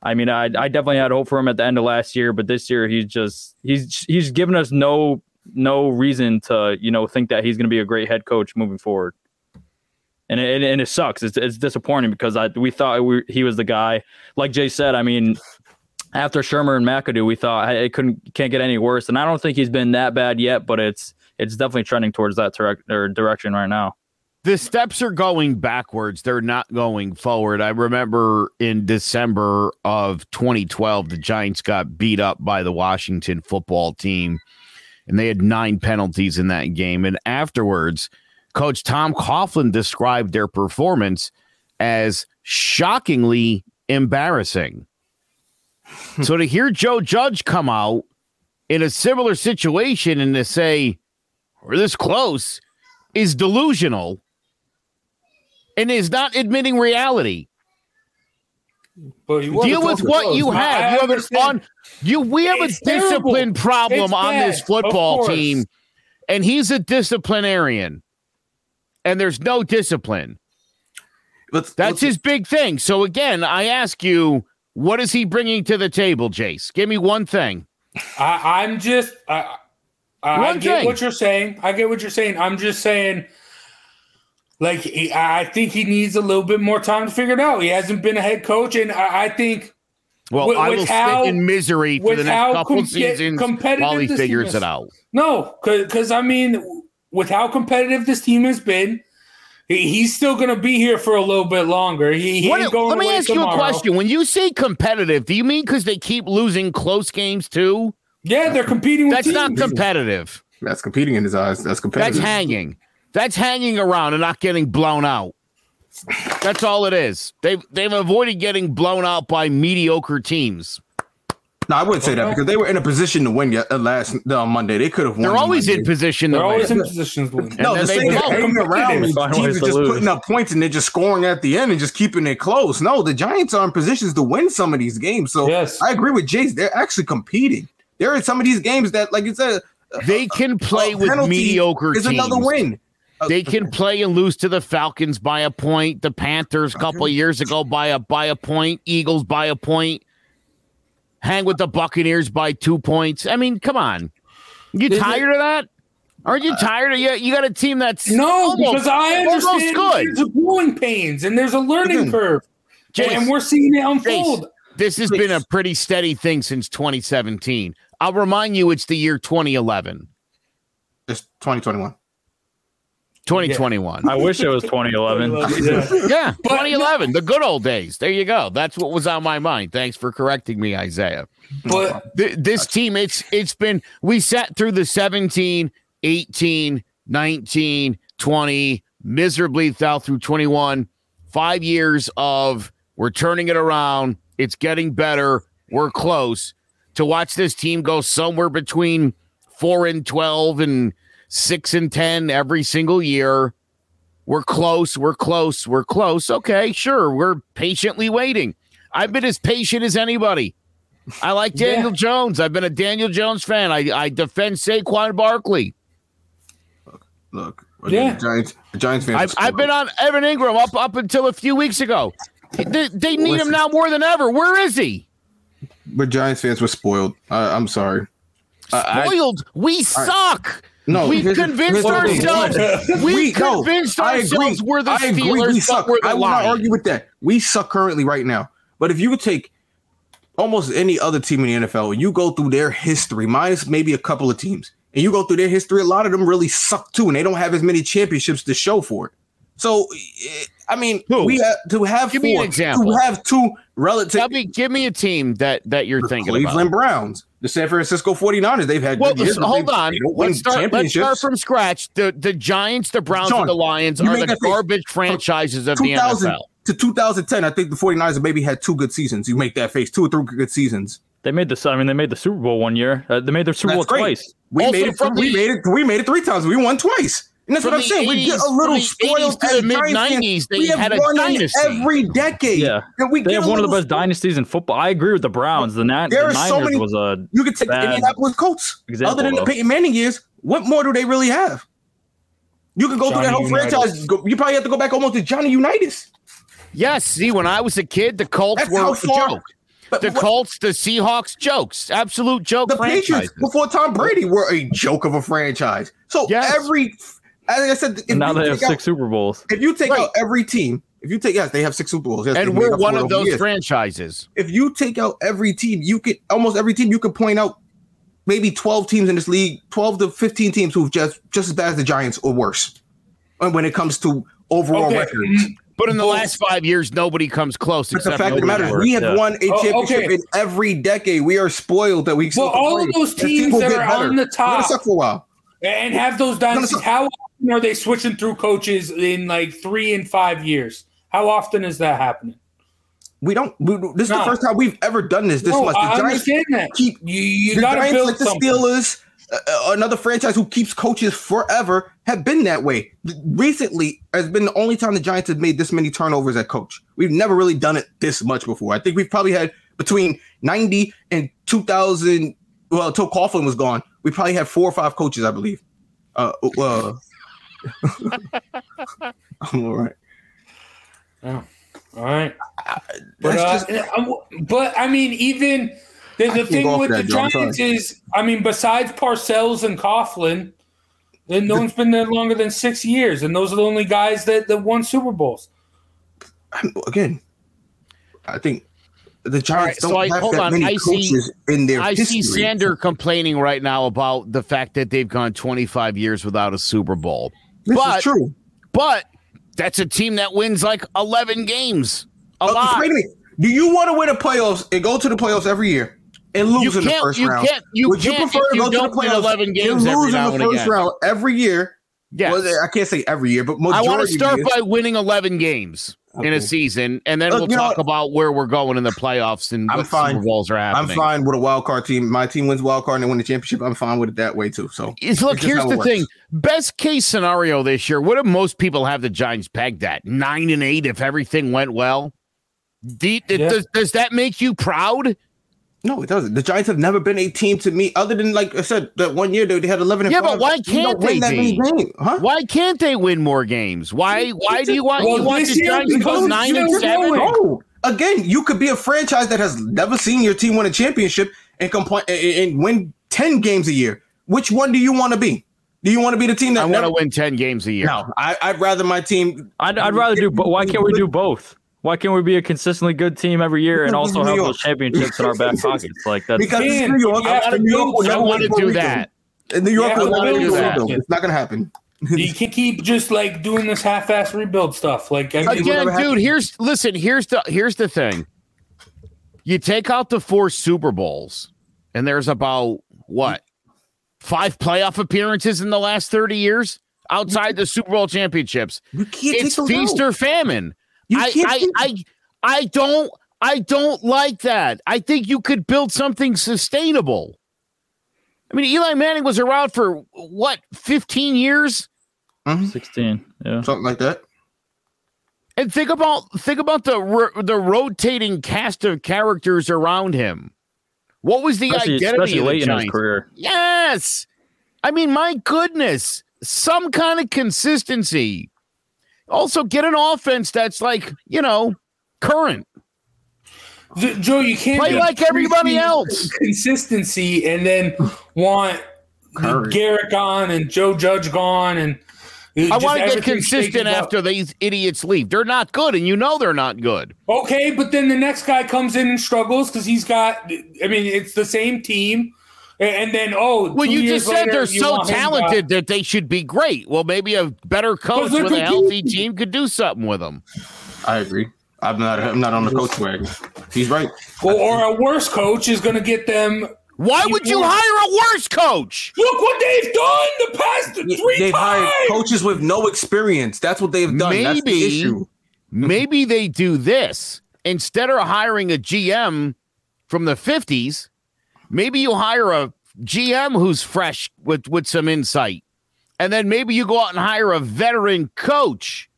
I mean, I, I definitely had hope for him at the end of last year, but this year he's just he's he's given us no no reason to you know think that he's going to be a great head coach moving forward and it, and it sucks. It's, it's disappointing because I we thought we, he was the guy. Like Jay said, I mean, after Shurmur and McAdoo, we thought it couldn't can't get any worse, and I don't think he's been that bad yet, but it's it's definitely trending towards that direct, or direction right now. the steps are going backwards. They're not going forward. I remember in December of 2012, the Giants got beat up by the Washington football team, and they had nine penalties in that game. And afterwards, Coach Tom Coughlin described their performance as shockingly embarrassing. so to hear Joe Judge come out in a similar situation and to say, we're this close is delusional and is not admitting reality. but he wasn't Deal with close. what you I- have. I you have an on you we have It's a terrible. discipline problem It's on this bad, of football team, and he's a disciplinarian. And there's no discipline. Let's, That's let's- his big thing. So again, I ask you, what is he bringing to the table, Jace? Give me one thing. I, I'm just I, Uh, I, I One get what you're saying. I get what you're saying. I'm just saying, like I think he needs a little bit more time to figure it out. He hasn't been a head coach, and I, I think Well, With- I with will how- sit in misery for with the next how couple com- seasons competitive while he this team figures it out. No, because I mean, with how competitive this team has been, he, he's still going to be here for a little bit longer. He, he What- ain't going let me away ask you a question. When you say competitive, do you mean because they keep losing close games too? Yeah, they're competing with That's not competitive. That's competing in his eyes. That's competitive. That's hanging. That's hanging around and not getting blown out. That's all it is. They've they've avoided getting blown out by mediocre teams. No, I wouldn't say that because they were in a position to win yet, uh, last uh, Monday. They could have won. They're always in Monday. position They're to always in positions to win. No, the then same they is blow. hanging around. teams are just lose. putting up points and they're just scoring at the end and just keeping it close. No, the Giants are in positions to win some of these games. So Yes. I agree with Jace. They're actually competing. There are some of these games that, like you said, uh, They uh, can play uh, with mediocre is teams. another win. They oh, can play and lose to the Falcons by a point. The Panthers a couple of years ago by a by a point. Eagles by a point. Hang with the Buccaneers by two points. I mean, come on. You Is it- tired of that? Aren't you tired of you? You got a team that's No, almost- because I almost understand good. there's a growing pains and there's a learning Listen, curve, Jace, and we're seeing it unfold. This has been a pretty steady thing since 2017. I'll remind you, it's the year 2011, It's 2021. 2021. I wish it was 2011. Yeah. Yeah, 2011, the good old days. There you go. That's what was on my mind. Thanks for correcting me, Isaiah. But Th- this team, it's it's been we sat through the 17, 18, 19, 20, miserably fell through 21. Five years of we're turning it around. It's getting better. We're close. To watch this team go somewhere between four and 12 and six and 10 every single year. We're close. We're close. We're close. Okay, sure. We're patiently waiting. I've been as patient as anybody. I like Daniel Jones. I've been a Daniel Jones fan. I, I defend Saquon Barkley. Look, look Yeah. the Giants, the Giants fans. I've, I've been on Evan Engram up up until a few weeks ago. They, they need him now more than ever. Where is he? But Giants fans were spoiled. I, I'm sorry. I- I- Spoiled. we suck. No, We've convinced here's the thing. ourselves. We no, convinced I ourselves we're the I agree. Steelers, We suck. we're the I will not argue with that. We suck currently right now. But if you would take almost any other team in the NFL, and you go through their history, minus maybe a couple of teams, and you go through their history, a lot of them really suck too, and they don't have as many championships to show for it. So, eh, I mean, Who? we have to have Give me an example. to have two relative Tell me, give me a team that that you're the thinking Cleveland about. Browns, the San Francisco 49ers, they've had Well, good years, hold on. they don't win Let's start, let's start from scratch. The the Giants, the Browns, Sean, and the Lions are the that face. garbage franchises of the 2000 NFL. to 2010, I think the 49ers maybe had two good seasons. You make that face, two or three good seasons. They made the. I mean, they made the Super Bowl one year. Uh, they made their Super That's Bowl great. twice. We Also made it. from we the- made it. We made it three times. We won twice. And that's From what I'm the saying. we get a little the 80s spoiled to the mid-90s, they we have had a won dynasty. every decade. Yeah, and we they have one of the best dynasties in football. I agree with the Browns. The, Nat- There the are Niners so many- was a You could take the Indianapolis Colts. example, Other than the though. Peyton Manning years, what more do they really have? You could go through that Johnny whole franchise. You probably have to go back almost to Johnny Unitas. Yes. See, when I was a kid, the Colts That's were a joke. But The what- Colts, the Seahawks, jokes, absolute joke the franchises. Patriots before Tom Brady were a joke of a franchise. So Yes. every, as I said, if now they have out- six Super Bowls. If you take Right. out every team, if you take yes, they have six Super Bowls, yes, and we're one of those years. franchises. If you take out every team, you could almost every team you could point out maybe twelve teams in this league, twelve to fifteen teams who've just just as bad as the Giants or worse. And when it comes to overall Okay, records, But in the last five years, nobody comes close. but the fact of the matter is, we have yeah. won a Oh, championship okay. in every decade. We are spoiled that we. Well, all of those teams that are better. on the We're gonna top- suck for a while. and have those dynasties. How often are they switching through coaches in like three and five years? How often is that happening? We don't. We, this is No. the first time we've ever done this. This no, much. The I Giants understand that. keep you you the got to Giants, build like the. Steelers, uh, uh, another franchise who keeps coaches forever, have been that way. Recently, has been the only time the Giants have made this many turnovers at coach. We've never really done it this much before. I think we've probably had between ninety and two thousand. Well, until Coughlin was gone, we probably had four or five coaches, I believe. Uh, uh I'm all right. All right, but uh, just- but I mean, even the, the thing with the Joe, Giants sorry. is, I mean, besides Parcells and Coughlin, then no one's been there longer than six years, and those are the only guys that that won Super Bowls. I'm- again, I think the Giants All right, so don't I- have hold that on, many I see- coaches in their I history. see Sander complaining right now about the fact that they've gone 25 years without a Super Bowl. This but, is true. But that's a team that wins like 11 games. A Uh, lot. wait a minute. Do you want to win the playoffs and go to the playoffs every year and lose in the first you round? can't- you Would you prefer to you go to the playoffs 11 games and lose in the first again? round every year? Yes. Well, I can't say every year, but I want to start years. by winning 11 games in a season, and then Uh, we'll talk about where we're going in the playoffs and I'm what fine. Super Bowls are happening. I'm fine with a wild card team. My team wins wild card and they win the championship. I'm fine with it that way too. So Is look, it's here's the it thing. Best case scenario this year, what do most people have the Giants pegged at? Nine and eight if everything went well. Do- Yeah. does, does that make you proud? No, it doesn't. The Giants have never been a team to me, other than like I said, that one year they, they had 11 and Yeah, but why can't don't win they that many games, huh? Why can't they win more games? Why why do you want Well, you want the Giants to because go nine and seven? going. No. Again, you could be a franchise that has never seen your team win a championship and complain and- and win 10 games a year. Which one do you want to be? Do you want to be the team that I want never to win ten games a year. No, I, I'd rather my team. I'd, I'd rather do, but why can't we do both? Why can't we be a consistently good team every year and also have those championships in our back pockets? Like that's Because Man, New York. you have and to New York build will never want to do that. And New York Yeah, will but never do do that. that. It's not going to happen. You can keep just like doing this half-ass rebuild stuff. Like I mean, Again, dude, happen. here's listen, here's the here's the thing. You take out the four Super Bowls, and there's about what five playoff appearances in the last 30 years outside the Super Bowl championships. You can't It's take feast out. or famine. You I, can't I, take- I I don't I don't like that. I think you could build something sustainable. I mean, Eli Manning was around for what, 15 years? Hmm? 16. Yeah. Something like that. And think about think about the the rotating cast of characters around him. What was the Especially, identity especially of the late in his career. Yes. I mean, my goodness, some kind of consistency. Also, get an offense that's like, you know, current. Joe, you can't Play like everybody else. Consistency, and then want Curry. Garrett gone and Joe Judge gone, and uh, I want to get consistent after these idiots leave. They're not good, and you know they're not good. Okay, but then the next guy comes in and struggles because he's got. I mean, it's the same team, and then oh, Well, two you years just said later, they're so want him back. talented that they should be great. Well, maybe a better coach with a healthy competing. team could do something with them. I agree. I'm not. I'm not on the coach wagon. He's right. Well, or a worse coach is going to get them. Why would you hire a worse coach? Look what they've done the past three They've hired coaches with no experience. That's what they've done. That's the issue. maybe they do this instead of hiring a GM from the fifties. Maybe you hire a GM who's fresh with with some insight, and then maybe you go out and hire a veteran coach.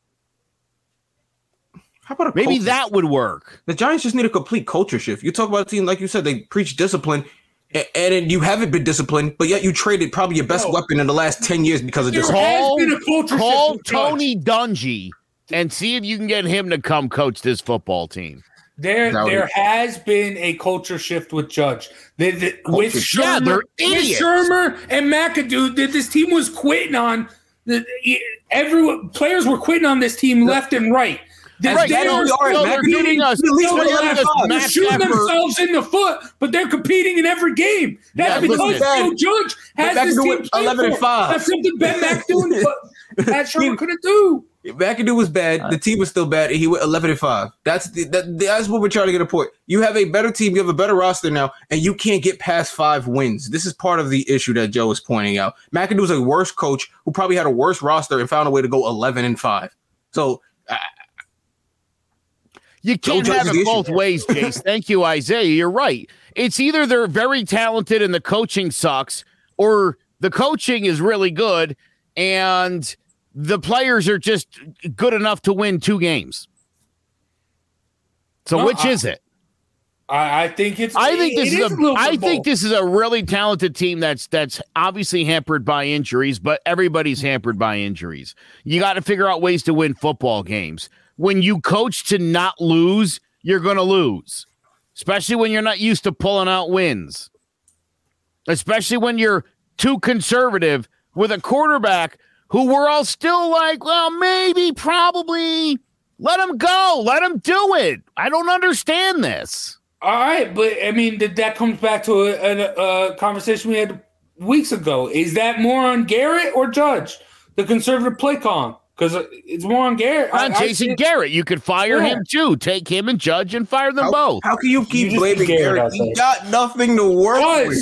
How about a Maybe coach- that would work. The Giants just need a complete culture shift. You talk about a team like you said, they preach discipline, a- and, you haven't been disciplined, but yet you traded probably your best No. weapon in the last ten years because of There discipline. Call, been call shift with Judge. Tony Dungy and see if you can get him to come coach this football team. There, That would there has been a culture shift with Judge. They, they- with shift. Yeah, Shurmur, they're with idiots. Shurmur and McAdoo, that this team was quitting on. The, every players were quitting on this team left and right. They, right. they are they're still giving competing. us- They're still one left. out. They're shooting effort. themselves in the foot, but they're competing in every game. That's Yeah, because listen. Joe Judge has McAdoo this team eleven and five. That's something Ben McAdoo and Pat Shurmur couldn't do. McAdoo was bad. The team was still bad, and he went eleven and five. That's the, that, that's what we're trying to get a point. You have a better team, you have a better roster now, and you can't get past five wins. This is part of the issue that Joe is pointing out. McAdoo's a worse coach who probably had a worse roster and found a way to go eleven and five. So You can't Joe have it both issue. ways, Jace. Thank you, Isaiah. You're right. It's either they're very talented and the coaching sucks, or the coaching is really good and the players are just good enough to win two games. So which I- is it? I, I think it's. I think this it is, a a. I think this is a really talented team that's that's obviously hampered by injuries, but everybody's hampered by injuries. You got to figure out ways to win football games. When you coach to not lose, you're going to lose, especially when you're not used to pulling out wins. Especially when you're too conservative with a quarterback who we're all still like, well, maybe, probably. Let him go. Let him do it. I don't understand this. All right, but I mean that that comes back to a, a, a conversation we had weeks ago. Is that more on Garrett or Judge, the conservative play calling? Because uh, it's more on Garrett. On I- I Jason think- Garrett, you could fire Yeah. him too. Take him and Judge and fire them How, both. how can you keep just blaming Garrett, Garrett? He say. got nothing to work with.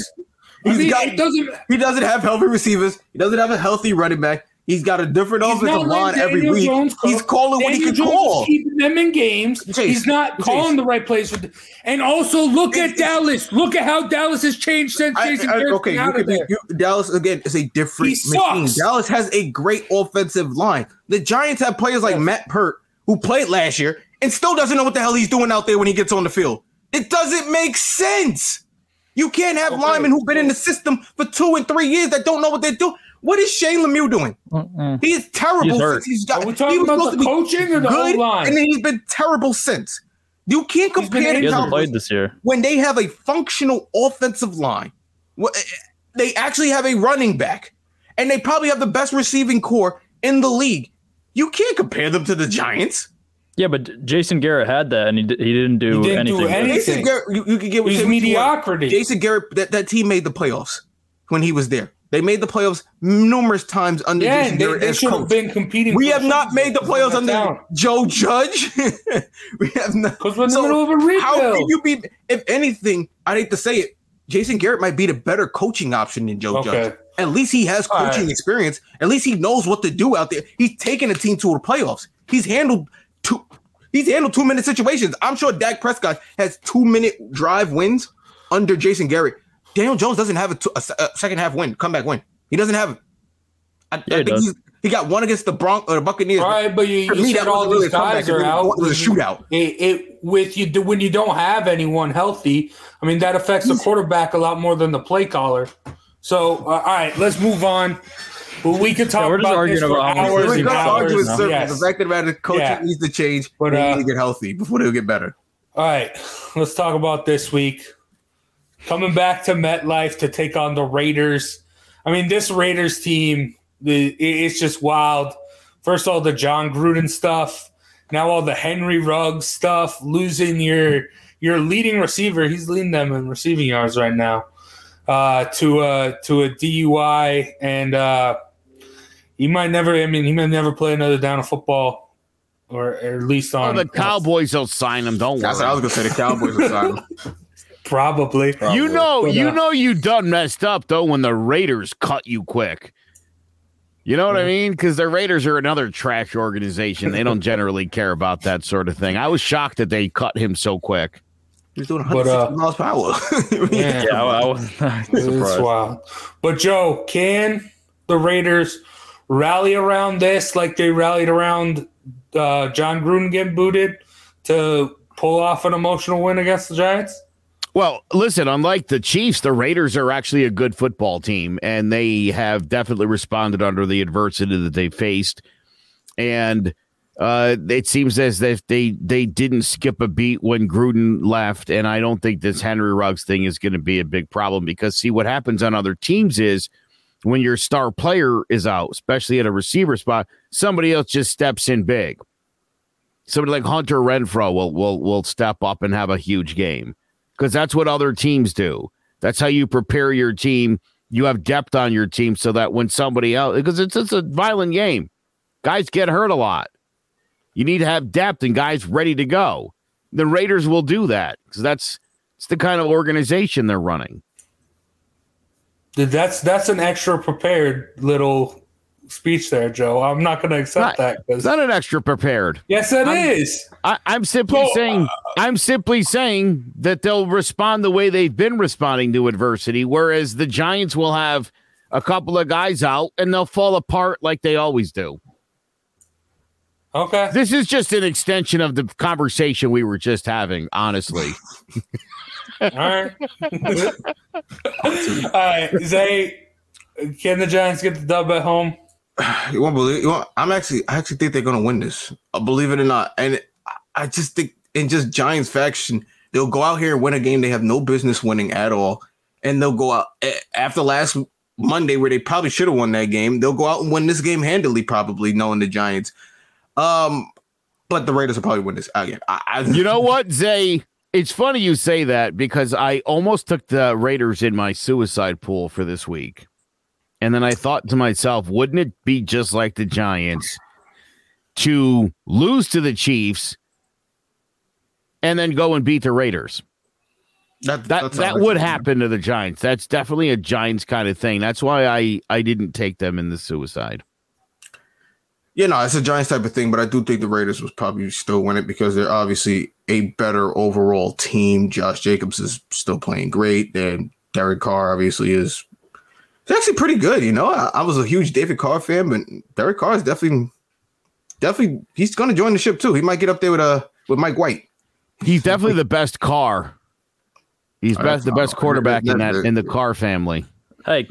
Because I mean, got- it doesn't. He doesn't have healthy receivers. He doesn't have a healthy running back. He's got a different He's offensive line every week. Jones. He's calling what he can Jones call. keeping them in games. Chase, He's not Chase. calling the right plays. The, and also look at Dallas. Look at how Dallas has changed since I- Jason I- Garrett's okay, you out could of be, there. you, Dallas again is a different He machine. sucks. Dallas has a great offensive line. The Giants have players like Matt Peart who played last year and still doesn't know what the hell he's doing out there when he gets on the field. It doesn't make sense. You can't have Okay. linemen who've been in the system for two and three years that don't know what they're doing. What is Shane Lemieux doing? Mm-mm. He is terrible He's since he's got. Are we he talking was about supposed the to be coaching or the good, O-line? And then he's been terrible since. You can't He's been compare the He hasn't played this year. when they have a functional offensive line. They actually have a running back, and they probably have the best receiving corps in the league. You can't compare them to the Giants. Yeah, but Jason Garrett had that, and he, d- he didn't do He didn't anything. with it. anything. Jason Garrett, you, you can get what He's say what you want. mediocrity. Jason Garrett, that, that team made the playoffs when he was there. They made the playoffs numerous times under yeah, Jason they, Garrett they should have been competing. We have not made the playoffs under that Joe Judge. we have not. Because we're in the middle of a rebuild. How can you be? If anything, I hate to say it, Jason Garrett might be the better coaching option than Joe Okay. Judge. At least he has All coaching right. experience. At least he knows what to do out there. He's taken a team to the playoffs. He's handled two. He's handled two minute situations. I'm sure Dak Prescott has two minute drive wins under Jason Garrett. Daniel Jones doesn't have a, two, a, se- a second half win, comeback win. He doesn't have it. I, I Yeah, he think does. he's, he got one against the Bronx or the Buccaneers. All right, but you, you me, said that all wasn't really these guys are out. it was a shootout. It, it with you when you don't have anyone healthy. I mean, that affects the quarterback a lot more than the play caller. So, uh, all right, let's move on. But we could talk Yeah, we're just about arguing this for about hours We're and gonna hours argue hours. with Yes. the fact of the matter, coaching Yeah. needs to change. But, they uh, need to get healthy before they'll get better. All right, let's talk about this week. Coming back to MetLife to take on the Raiders. I mean, this Raiders team, the, it's just wild. First, all the Jon Gruden stuff. Now, all the Henry Ruggs stuff. Losing your your leading receiver, he's leading them in receiving yards right now. Uh, to a to a DUI, and uh, he might never. I mean, he might never play another down of football, or, or at least Oh, on the Cowboys will sign him. Don't That's what I was gonna say. The Cowboys will sign him. Probably. You know, But, you uh, know, you done messed up though when the Raiders cut you quick. You know what I mean? Because the Raiders are another trash organization. They don't generally care about that sort of thing. I was shocked that they cut him so quick. He's doing But, 160 uh, miles per hour. Yeah. Yeah, I, was surprised. wild. But Joe, can the Raiders rally around this like they rallied around uh, Jon Gruden getting booted to pull off an emotional win against the Giants? Well, listen, unlike the Chiefs, the Raiders are actually a good football team, and they have definitely responded under the adversity that they faced. And uh, it seems as if they they didn't skip a beat when Gruden left, and I don't think this Henry Ruggs thing is going to be a big problem because see what happens on other teams is when your star player is out, especially at a receiver spot, somebody else just steps in big. Somebody like Hunter Renfrow will will will step up and have a huge game because that's what other teams do. That's how you prepare your team. You have depth on your team so that when somebody else, because it's it's a violent game, guys get hurt a lot. You need to have depth and guys ready to go. The Raiders will do that because that's it's the kind of organization they're running. That's that's an extra prepared little speech there, Joe. I'm not going to accept that. 'cause- not an extra prepared. yes, it is. I, I'm simply Well, saying uh, I'm simply saying that they'll respond the way they've been responding to adversity, whereas the Giants will have a couple of guys out and they'll fall apart like they always do. Okay. This is just an extension of the conversation we were just having, honestly. All right. All right. Zay, can the Giants get the dub at home? You won't believe. You won't, I'm actually, I actually think they're gonna win this. Uh, believe it or not, and I, just think in just Giants faction, they'll go out here and win a game they have no business winning at all, and they'll go out after last Monday where they probably should have won that game. They'll go out and win this game handily, probably knowing the Giants. Um, but the Raiders will probably win this again. I, I, You know what, Zay? It's funny you say that because I almost took the Raiders in my suicide pool for this week. And then I thought to myself, wouldn't it be just like the Giants to lose to the Chiefs and then go and beat the Raiders? That That that would happen to the Giants. That's definitely a Giants kind of thing. That's why I I didn't take them in the suicide. Yeah, no, it's a Giants type of thing, but I do think the Raiders will probably still win it because they're obviously a better overall team. Josh Jacobs is still playing great, and Derek Carr obviously is. It's actually pretty good, you know. I, I was a huge David Carr fan, but Derek Carr is definitely, definitely, he's going to join the ship too. He might get up there with uh with Mike White. He's definitely the best car. He's All best the best quarterback in that That- in the Carr family. Hey,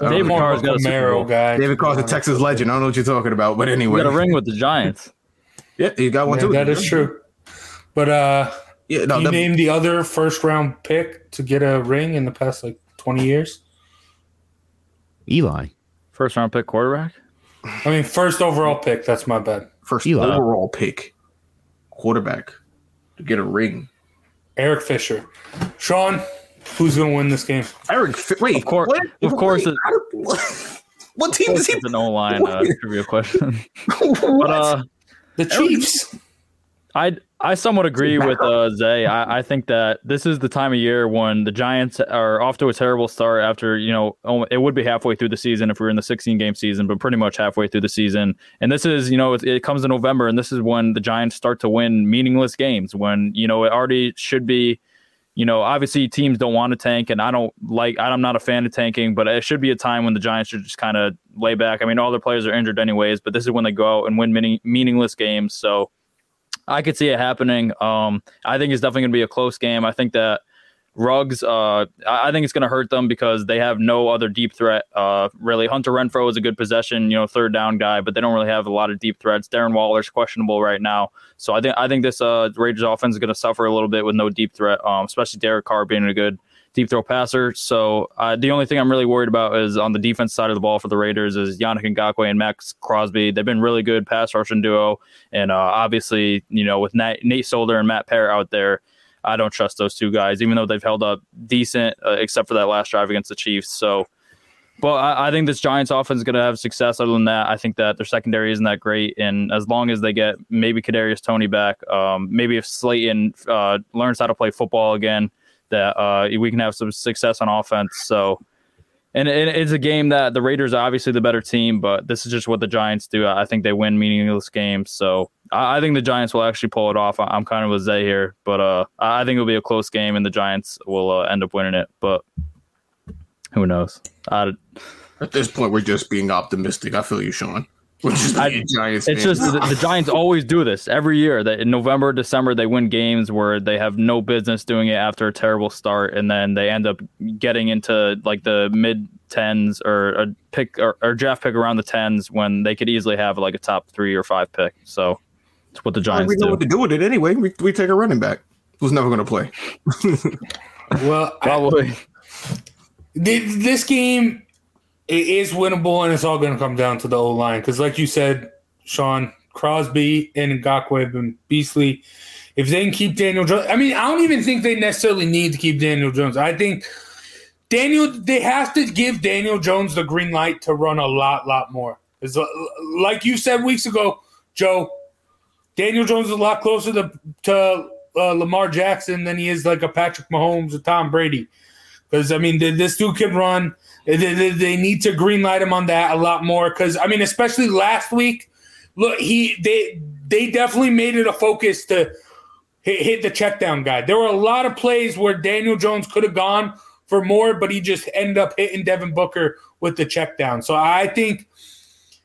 David More Carr's of a got a Super Camaro Bowl. guy. David Carr's a Texas legend. I don't know what you're talking about, but He anyway, got a ring with the Giants. yeah, he got one Yeah, too. that is true. But uh, Yeah, no, you that- name the other first round pick to get a ring in the past like 20 years? Eli. First round pick quarterback. I mean, first overall pick. That's my bad. first Eli. overall pick, quarterback to get a ring. Eric Fisher. Sean, who's going to win this game? Eric, Fi- wait, Of course- what? of course Wait, it- what team does he? It's an O line uh, trivia question. But uh, The Chiefs. I I somewhat agree with uh, Zay. I, I think that this is the time of year when the Giants are off to a terrible start. After you know, oh, it would be halfway through the season if we were in the 16 game season, but pretty much halfway through the season. And this is you know, it, it comes in November, and this is when the Giants start to win meaningless games. When you know it already should be. You know, obviously teams don't want to tank, and I don't like. I'm not a fan of tanking, but it should be a time when the Giants should just kind of lay back. I mean, all their players are injured anyways, but this is when they go out and win many meaningless games. So, I could see it happening. Um, I think it's definitely going to be a close game. I think that Ruggs, uh, I I think it's going to hurt them because they have no other deep threat. Uh, really, Hunter Renfrow is a good possession, you know, third down guy, but they don't really have a lot of deep threats. Darren Waller's questionable right now, so I think I think this uh, Raiders offense is going to suffer a little bit with no deep threat, um, especially Derek Carr being a good deep throw passer. So uh, the only thing I'm really worried about is on the defense side of the ball for the Raiders is Yannick Ngakoue and Maxx Crosby. They've been really good pass rushing duo, and uh, obviously, you know, with Nate, Nate Solder and Matt Peart out there, I don't trust those two guys, even though they've held up decent, uh, except for that last drive against the Chiefs. So. But I, I think this Giants offense is going to have success. Other than that, I think that their secondary isn't that great, and as long as they get maybe Kadarius Toney back, um, maybe if Slayton uh, learns how to play football again, that uh, we can have some success on offense. So, and it, it's a game that the Raiders are obviously the better team, but this is just what the Giants do. I think they win meaningless games. So I, I think the Giants will actually pull it off. I, I'm kind of with Zay here, but uh, I I think it'll be a close game, and the Giants will uh, end up winning it. But who knows? I, At this point, we're just being optimistic. I feel you, Sean. We're just I- Giants. It's just the, the Giants always do this every year. That in November, December, they win games where they have no business doing it after a terrible start, and then they end up getting into like the mid tens or a pick or, or draft pick around the tens when they could easily have like a top three or five pick. So it's what the Giants we know do. what to do with it anyway. We, we take a running back who's never going to play. Well, Probably. Th- this game i- is winnable, and it's all going to come down to the O line. Because, like you said, Sean Crosby and Ngakoue been beastly. If they can keep Daniel Jones, I mean, I don't even think they necessarily need to keep Daniel Jones. I think Daniel, they have to give Daniel Jones the green light to run a lot, lot more. It's, like you said weeks ago, Joe. Daniel Jones is a lot closer to to uh, Lamar Jackson than he is like a Patrick Mahomes or Tom Brady. Because I mean, th- this dude can run. They, they, need to greenlight him on that a lot more. Because I mean, especially last week, look, he they they definitely made it a focus to hit, hit the check down guy. There were a lot of plays where Daniel Jones could have gone for more, but he just ended up hitting Devin Booker with the check down. So I think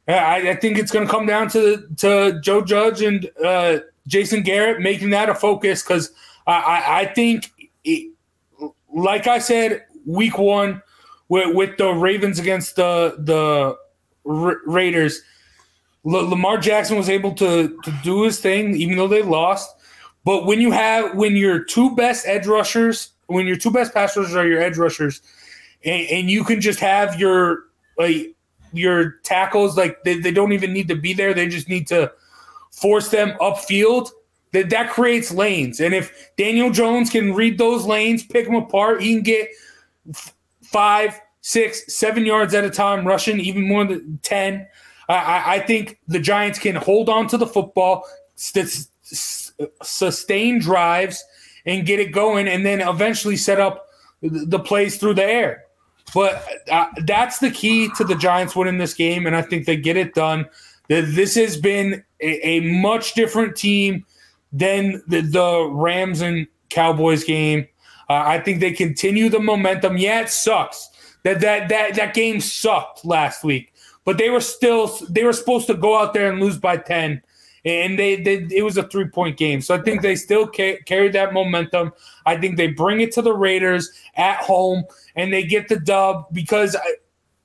I, I think it's going to come down to to Joe Judge and uh, Jason Garrett making that a focus because I, I, I think, it, like I said, week one with, with the Ravens against the the Ra- Raiders, L- Lamar Jackson was able to to do his thing even though they lost. But when you have when your two best edge rushers, when your two best pass rushers are your edge rushers, and, and you can just have your like your tackles like they, they don't even need to be there they just need to force them upfield that that creates lanes. And if Daniel Jones can read those lanes, pick them apart, he can get five, six, seven yards at a time rushing, even more than ten. I, I, think the Giants can hold on to the football, st- sustain drives, and get it going, and then eventually set up the the plays through the air. But uh, that's the key to the Giants winning this game, and I think they get it done. This has been a, a much different team than the, the Rams and Cowboys game. Uh, I think they continue the momentum. Yeah, it sucks that that that that game sucked last week, but they were still they were supposed to go out there and lose by ten, and they, they it was a three point game. So I think they still ca- that momentum. I think they bring it to the Raiders at home and they get the dub because I-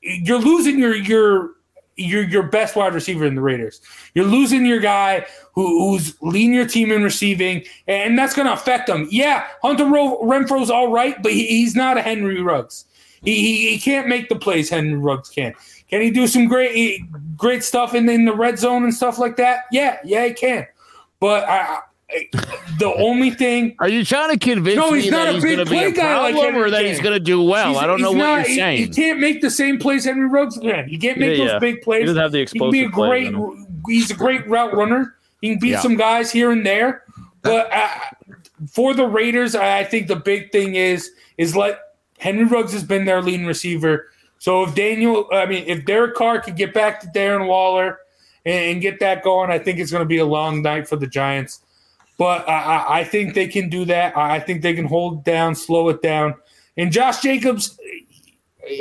you're losing your your your your best wide receiver in the Raiders. You're losing your guy who, who's leading your team in receiving, and that's going to affect them. Yeah, Hunter Ro- Renfrow's all right, but he, he's not a Henry Ruggs. He, he, he can't make the plays Henry Ruggs can. Can he do some great great stuff in, in the red zone and stuff like that? Yeah, yeah, he can. But I- the only thing Are you trying to convince No, me he's not that a he's going to be a guy like or that he's going to do well? He's- I don't know he's what not- you're he- saying. He, can't make the same plays Henry Ruggs can. He can't make Yeah, those yeah. big plays. He doesn't have the explosive. He can be a great. He's a great route runner. He can beat Yeah. some guys here and there. But uh, for the Raiders, I I think the big thing is is let Henry Ruggs has been their leading receiver. So if Daniel, I mean, if Derek Carr could get back to Darren Waller and, and get that going, I think it's going to be a long night for the Giants. But I, I- think they can do that. I I think they can hold down, slow it down. And Josh Jacobs,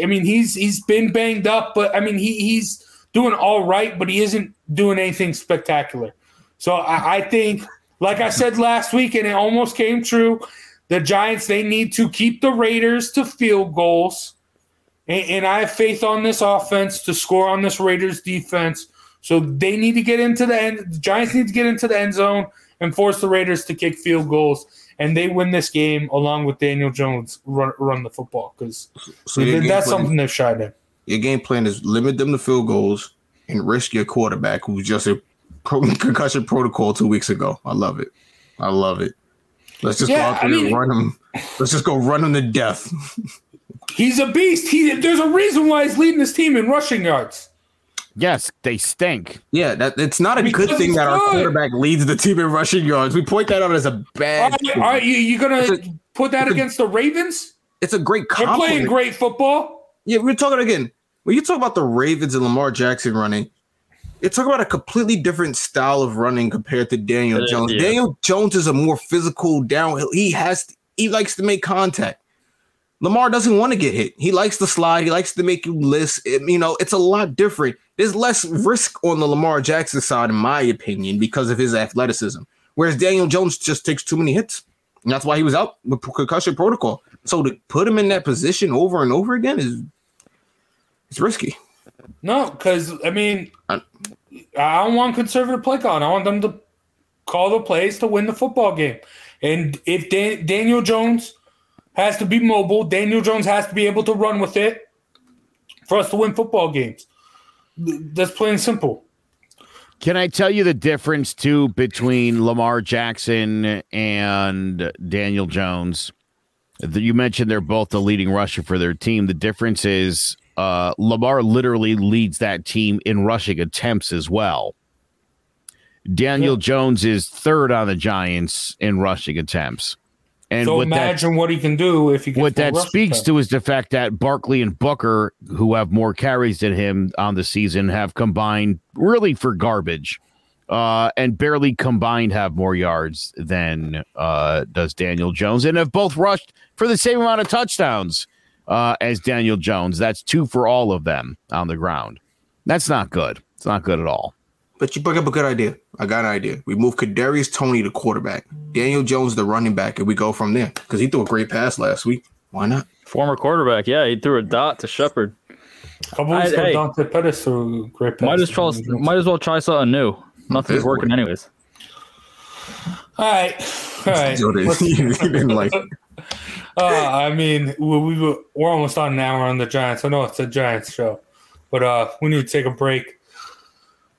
I mean, he's he's been banged up, but I mean, he, he's doing all right, but he isn't doing anything spectacular. So I, I think, like I said last week, and it almost came true, the Giants they need to keep the Raiders to field goals, and, and I have faith on this offense to score on this Raiders defense. So they need to get into the end. The Giants need to get into the end zone and force the Raiders to kick field goals, and they win this game along with Daniel Jones run, run the football because So that's plan- something they've shied in. Your game plan is limit them to field goals and risk your quarterback, who's just a pro- concussion protocol two weeks ago. I love it. I love it. Let's just Yeah, go out there I mean- and run him. Let's just go run him to death. He's a beast. He there's a reason why he's leading this team in rushing yards. Yes, they stink. Yeah, that it's not a Because good thing that our good. quarterback leads the team in rushing yards. We point that out as a Are, bad. thing. are you, you gonna a- put that it's a- against the Ravens? It's a great Compliment. They're playing great football. Yeah, we're talking again. When you talk about the Ravens and Lamar Jackson running, you're talking about a completely different style of running compared to Daniel Uh, Jones. yeah. Daniel Jones is a more physical downhill. He has he likes to make contact. Lamar doesn't want to get hit. He likes to slide. He likes to make you list. It- you know, it's a lot different. There's less risk on the Lamar Jackson side, in my opinion, because of his athleticism. Whereas Daniel Jones just takes too many hits. And that's why he was out with concussion protocol. So to put him in that position over and over again is it's risky. No, because I mean, I- I don't want conservative play calling. I want them to call the plays to win the football game. And if Dan- Daniel Jones has to be mobile, Daniel Jones has to be able to run with it for us to win football games. That's plain and simple. Can I tell you the difference too between Lamar Jackson and Daniel Jones? You mentioned they're both the leading rusher for their team. The difference is uh, Lamar literally leads that team in rushing attempts as well. Daniel Jones is third on the Giants in rushing attempts. And so what that imagine what he can do if he gets what that speaks to is the fact that Barkley and Booker, who have more carries than him on the season, have combined really for garbage, uh, and barely combined have more yards than uh, does Daniel Jones, and have both rushed for the same amount of touchdowns uh, as Daniel Jones. That's two for all of them on the ground. That's not good. It's not good at all. But you bring up a good idea. I got an idea. We move Kadarius Toney to quarterback, Daniel Jones the running back, and we go from there. Because he threw a great pass last week. Why not? Former quarterback, yeah, he threw a dot to Shepard. Couple weeks ago. Dante Pettis threw a great pass. Might as well, might as well try something new. Nothing's This working boy. anyways. All right, all right. Joe didn't, Let's- he didn't like. Uh, I mean, we, we were, we're almost on an hour on the Giants. I know it's a Giants show, but uh, we need to take a break,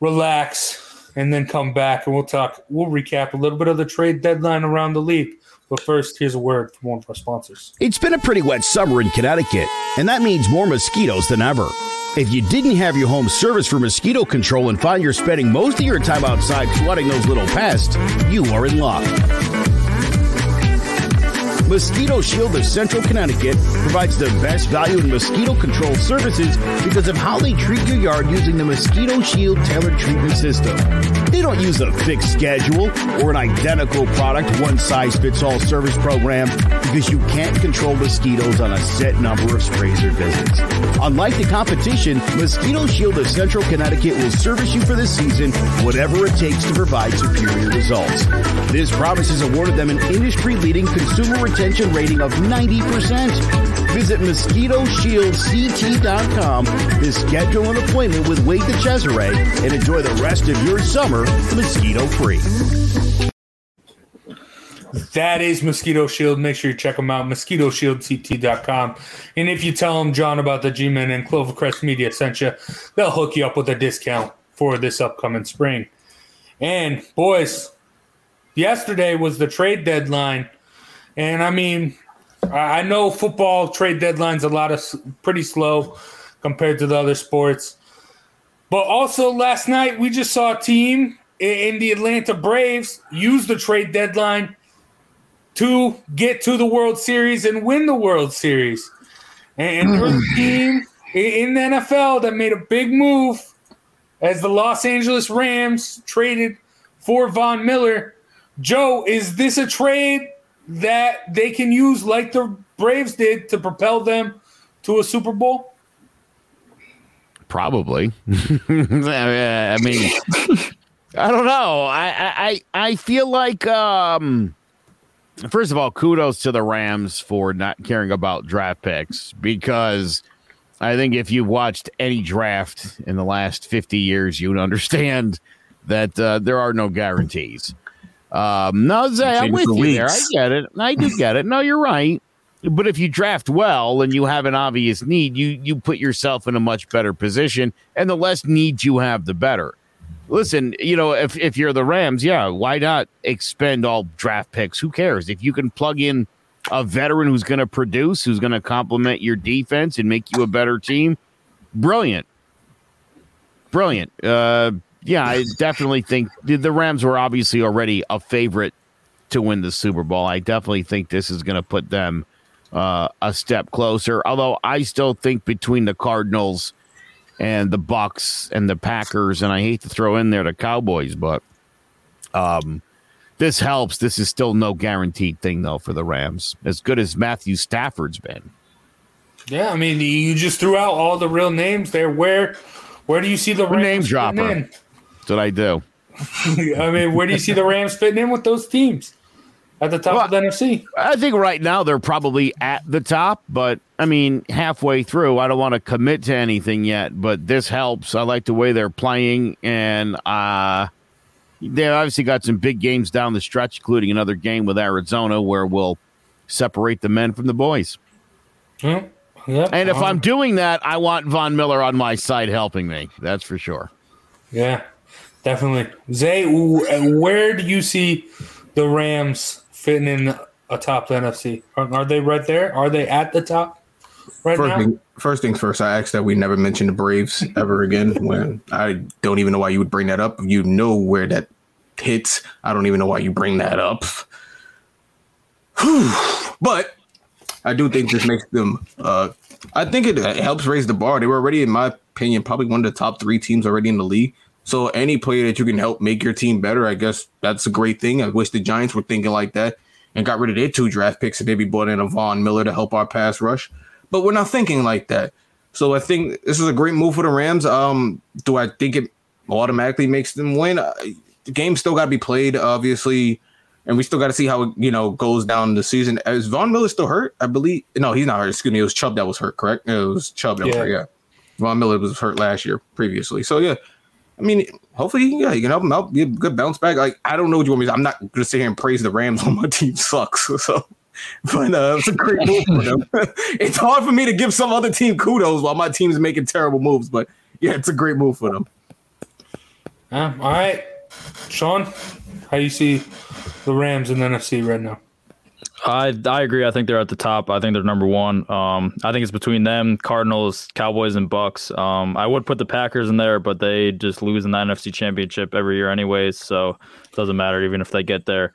relax, and then come back and we'll talk. We'll recap a little bit of the trade deadline around the league. But first, here's a word from one of our sponsors. It's been a pretty wet summer in Connecticut, and that means more mosquitoes than ever. If you didn't have your home service for mosquito control and find you're spending most of your time outside swatting those little pests, you are in luck. Mosquito Shield of Central Connecticut provides the best value in mosquito control services because of how they treat your yard using the Mosquito Shield tailored treatment system. They don't use a fixed schedule or an identical product, one size fits all service program because you can't control mosquitoes on a set number of sprays or visits. Unlike the competition, Mosquito Shield of Central Connecticut will service you for the season, whatever it takes to provide superior results. This promise has awarded them an industry leading consumer retention rating of 90%. Visit MosquitoShieldCT.com to schedule an appointment with Wade the Cesare and enjoy the rest of your summer mosquito free. That is Mosquito Shield. Make sure you check them out, mosquitoshieldct.com. And if you tell them John about the G Men and Clovercrest Media sent you, they'll hook you up with a discount for this upcoming spring. And boys, yesterday was the trade deadline. And I mean, I know football trade deadline's a lot of pretty slow compared to the other sports. But also last night we just saw a team in the Atlanta Braves use the trade deadline to get to the World Series and win the World Series. And a hmm. team in the NFL that made a big move as the Los Angeles Rams traded for Von Miller. Joe, is this a trade that they can use like the Braves did to propel them to a Super Bowl? Probably. I mean, I don't know. I, I I feel like um first of all, kudos to the Rams for not caring about draft picks because I think if you've watched any draft in the last 50 years, you'd understand that uh, there are no guarantees. Um, no, Zay, I'm with you there. I get it. I do get it. No, you're right. But if you draft well and you have an obvious need, you you put yourself in a much better position, and the less needs you have, the better. Listen, you know, if if you're the Rams, yeah, why not expend all draft picks? Who cares if you can plug in a veteran who's going to produce, who's going to complement your defense and make you a better team? Brilliant, brilliant. Uh, yeah, I definitely think the, Rams were obviously already a favorite to win the Super Bowl. I definitely think this is going to put them uh, a step closer. Although I still think between the Cardinals and the Bucks and the Packers, and I hate to throw in there the Cowboys, but um, this helps. This is still no guaranteed thing though for the Rams. As good as Matthew Stafford's been. Yeah, I mean, you just threw out all the real names there. Where, where do you see the Rams name dropper. in? What I do. I mean, where do you see the Rams fitting in with those teams at the top of the NFC? I think right now they're probably at the top, but I mean, halfway through, I don't want to commit to anything yet, but this helps. I like the way they're playing, and uh, they obviously got some big games down the stretch, including another game with Arizona where we'll separate the men from the boys. Yep. Yep. And if Um, I'm doing that, I want Von Miller on my side helping me. That's for sure. Yeah, definitely. Zay, where do you see the Rams fitting in atop the NFC? Are, are they right there? Are they at the top right First, now? thing, first things first, I asked that we never mention the Braves ever again. When I don't even know why you would bring that up. You know where that hits. I don't even know why you bring that up. Whew. But I do think this makes them. Uh, I think it helps raise the bar. They were already, in my opinion, probably one of the top three teams already in the league. So any player that you can help make your team better, I guess that's a great thing. I wish the Giants were thinking like that and got rid of their two draft picks and maybe brought in a Von Miller to help our pass rush. But we're not thinking like that. So I think this is a great move for the Rams. Um, do I think it automatically makes them win? Uh, the game still got to be played, obviously, and we still got to see how it you know goes down the season. Is Von Miller still hurt? I believe. No, he's not hurt. Excuse me. It was Chubb that was hurt. Correct. It was Chubb that was Yeah. hurt. Yeah. Von Miller was hurt last year previously. So yeah. I mean, hopefully, yeah, you can help them out, be a good bounce back. Like, I don't know what you want me. To, I'm not gonna sit here and praise the Rams when my team sucks. So, but uh, it's a great move for them. it's hard for me to give some other team kudos while my team's making terrible moves. But yeah, it's a great move for them. Um, all right. Sean, how you see the Rams in the NFC right now? I I agree. I think they're at the top. I think they're number one. Um, I think it's between them, Cardinals, Cowboys, and Bucks. Um, I would put the Packers in there, but they just lose in the NFC Championship every year, anyways. So it doesn't matter even if they get there.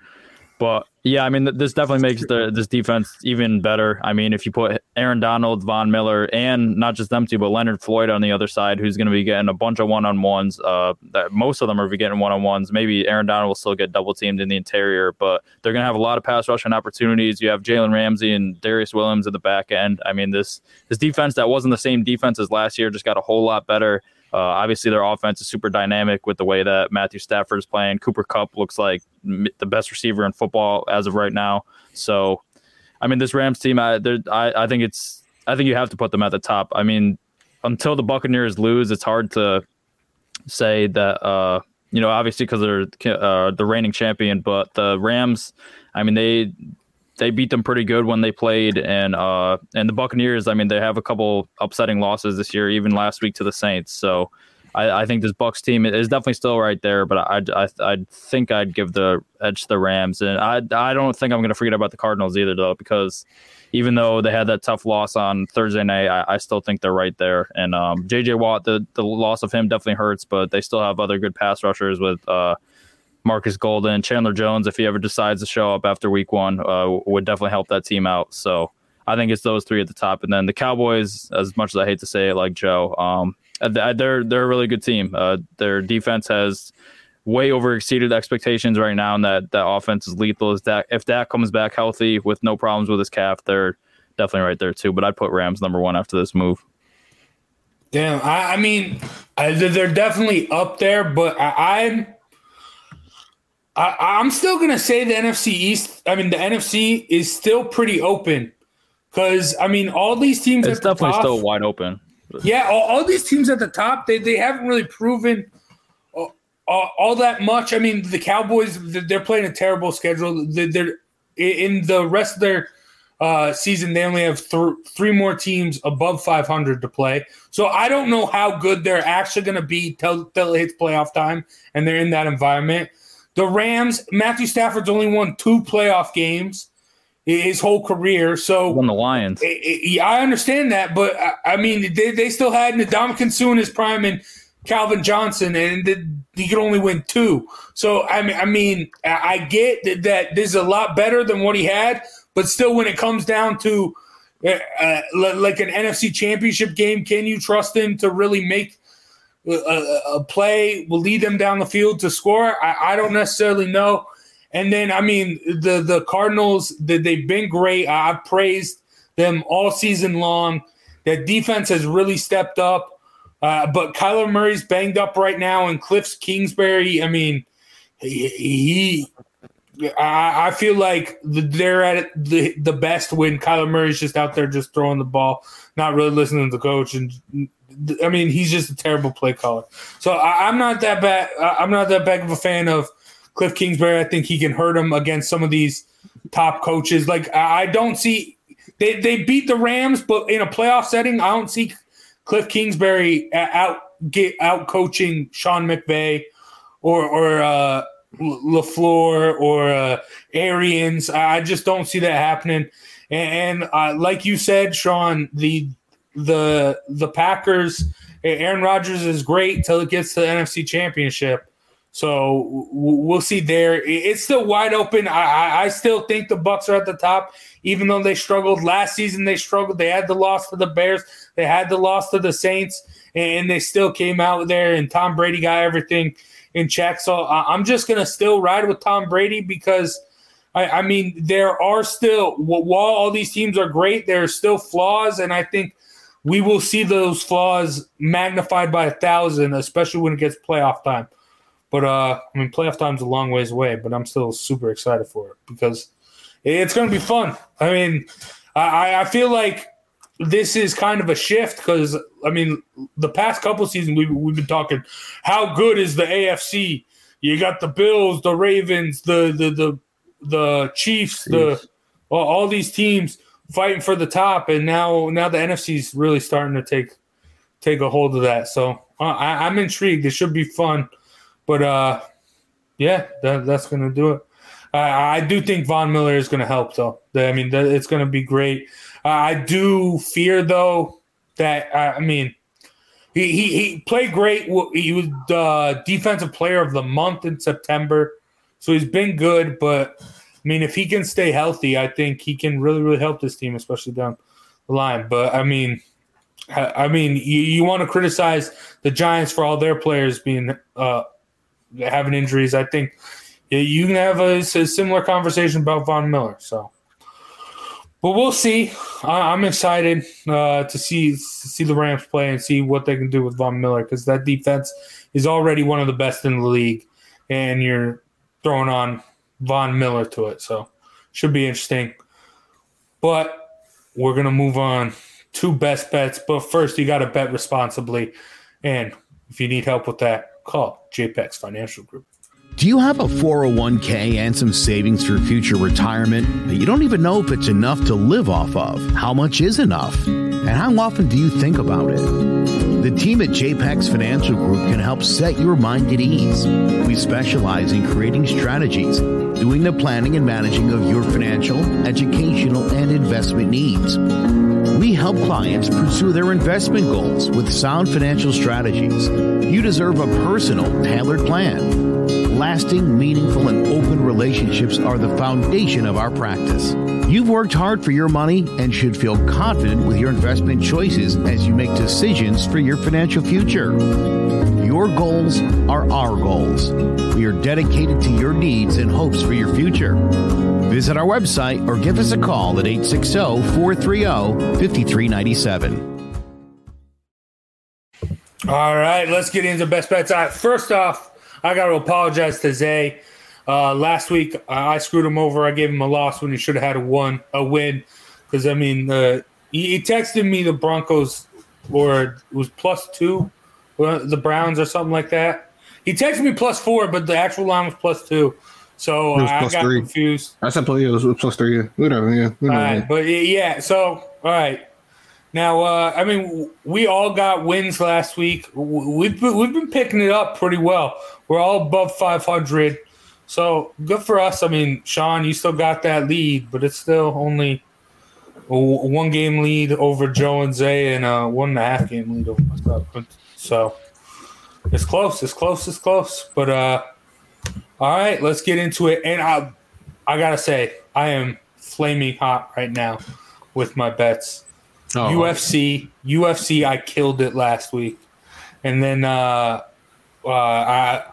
But yeah, I mean, this definitely makes the this defense even better. I mean, if you put Aaron Donald, Von Miller, and not just them two, but Leonard Floyd on the other side, who's going to be getting a bunch of one on ones. Uh, that most of them are getting one on ones. Maybe Aaron Donald will still get double teamed in the interior, but they're going to have a lot of pass rushing opportunities. You have Jalen Ramsey and Darious Williams at the back end. I mean, this this defense that wasn't the same defense as last year just got a whole lot better. Uh, obviously, their offense is super dynamic with the way that Matthew Stafford is playing. Cooper Kupp looks like the best receiver in football as of right now. So, I mean, this Rams team, I, I, I think it's, I think you have to put them at the top. I mean, until the Buccaneers lose, it's hard to say that. Uh, you know, obviously because they're uh, the reigning champion, but the Rams, I mean, they they beat them pretty good when they played, and uh, and the Buccaneers. I mean, they have a couple upsetting losses this year, even last week to the Saints. So I, I think this Bucks team is definitely still right there, but I I I think I'd give the edge to the Rams, and I I don't think I'm going to forget about the Cardinals either, though, because even though they had that tough loss on Thursday night, I, I still think they're right there. And um, J.J. Watt, the the loss of him definitely hurts, but they still have other good pass rushers with. Uh, Marcus Golden, Chandler Jones, if he ever decides to show up after week one, uh, would definitely help that team out. So I think it's those three at the top, and then the Cowboys. As much as I hate to say it, like Joe, um, they're they're a really good team. Uh, their defense has way over exceeded expectations right now, and that that offense is lethal. Is that if that comes back healthy with no problems with his calf, they're definitely right there too. But I'd put Rams number one after this move. Damn, I, I mean, I, they're definitely up there, but I, I'm I, am still gonna say the NFC East. I mean, the NFC is still pretty open because I mean, all these teams. It's definitely top, still wide open. Yeah, all, all, these teams at the top, they they haven't really proven all, all, all, that much. I mean, the Cowboys, they're playing a terrible schedule. They're in the rest of their uh, season. They only have th- three more teams above 500 to play. So I don't know how good they're actually going to be till, till it hits playoff time and they're in that environment. The Rams, Matthew Stafford's only won two playoff games his whole career. So on the Lions. I understand that, but I mean, they, they still had Ndamukong Suh in his prime and Calvin Johnson, and he could only win two. So I mean, I mean, I get that, that this is a lot better than what he had, but still, when it comes down to uh, uh like an NFC Championship game, can you trust him to really make a, a, play will lead them down the field to score. I, I, don't necessarily know. And then I mean the the Cardinals they've been great. I've praised them all season long. That defense has really stepped up. Uh, but Kyler Murray's banged up right now, and Cliff Kingsbury. I mean, he, he I, I, feel like they're at the the best when Kyler Murray's just out there just throwing the ball, not really listening to the coach, and I mean, he's just a terrible play caller. So I, am not that bad. I'm not that big of a fan of Cliff Kingsbury. I think he can hurt him against some of these top coaches. Like I don't see they they beat the Rams, but in a playoff setting, I don't see Cliff Kingsbury out get out coaching Sean McVay or or uh, LaFleur or uh, Arians. I just don't see that happening. And, and uh, like you said, Sean, the the the Packers. Aaron Rodgers is great till it gets to the NFC Championship. So we'll see there. It's still wide open. I, I still think the Bucks are at the top, even though they struggled last season. They struggled. They had the loss to the Bears. They had the loss to the Saints, and they still came out there. And Tom Brady got everything in check. So I'm just gonna still ride with Tom Brady because I, I mean there are still while all these teams are great, there are still flaws, and I think we will see those flaws magnified by a thousand, especially when it gets playoff time. But uh, I mean, playoff time's a long ways away, but I'm still super excited for it because it's going to be fun. I mean, I, I feel like this is kind of a shift because I mean, the past couple seasons we've, we've been talking how good is the AFC? You got the Bills, the Ravens, the the the the Chiefs, the all, all these teams fighting for the top, and now now the NFC's really starting to take take a hold of that. So uh, I, I'm intrigued. It should be fun, but uh, Yeah, that, that's to do it. I I do think Von Miller is to help, though. I mean, it's to be great. I do fear, though, that I mean, he, he he played great. He was the defensive player of the month in September, so he's been good. But I mean, if he can stay healthy, I think he can really really help this team, especially down the line. But I mean, I mean, you, you want to criticize the Giants for all their players being uh, having injuries. I think yeah, you can have a similar conversation about Von Miller. So, but we'll see. I, I'm excited uh, to see to see the Rams play and see what they can do with Von Miller because that defense is already one of the best in the league, and you're throwing on Von Miller to it. So, should be interesting. But we're gonna move on to best bets. But first, you got to bet responsibly, and if you need help with that, call JPEX Financial Group. Do you have a 401k and some savings for future retirement but you don't even know if it's enough to live off of? How much is enough? And how often do you think about it? The team at JPEX Financial Group can help set your mind at ease. We specialize in creating strategies, doing the planning and managing of your financial, educational, and investment needs. We help clients pursue their investment goals with sound financial strategies. You deserve a personal, tailored plan. Lasting, meaningful, and open relationships are the foundation of our practice. You've worked hard for your money and should feel confident with your investment choices as you make decisions for your financial future. Your goals are our goals. We are dedicated to your needs and hopes for your future. Visit our website or give us a call at 860 430 5397. All right, let's get into best bets. All right, first off, I got to apologize to Zay. Uh, last week, I screwed him over. I gave him a loss when he should have had a one, a win. Because I mean, uh, he, he texted me the Broncos, or it was plus two, the Browns or something like that. He texted me plus four, but the actual line was plus two. So was I got three. confused. I said. It was plus three. Yeah. Whatever. Yeah. Whatever. right, but yeah, so all right. Now, uh, I mean, we all got wins last week. We've been, we've been picking it up pretty well. We're all above 500, so good for us. I mean, Sean, you still got that lead, but it's still only one game lead over Joe and Zay, and a one and a half game lead over myself. So it's close. It's close. It's close. But uh, all right, let's get into it. And I, I gotta say, I am flaming hot right now with my bets. Oh. UFC, UFC, I killed it last week, and then uh, uh, I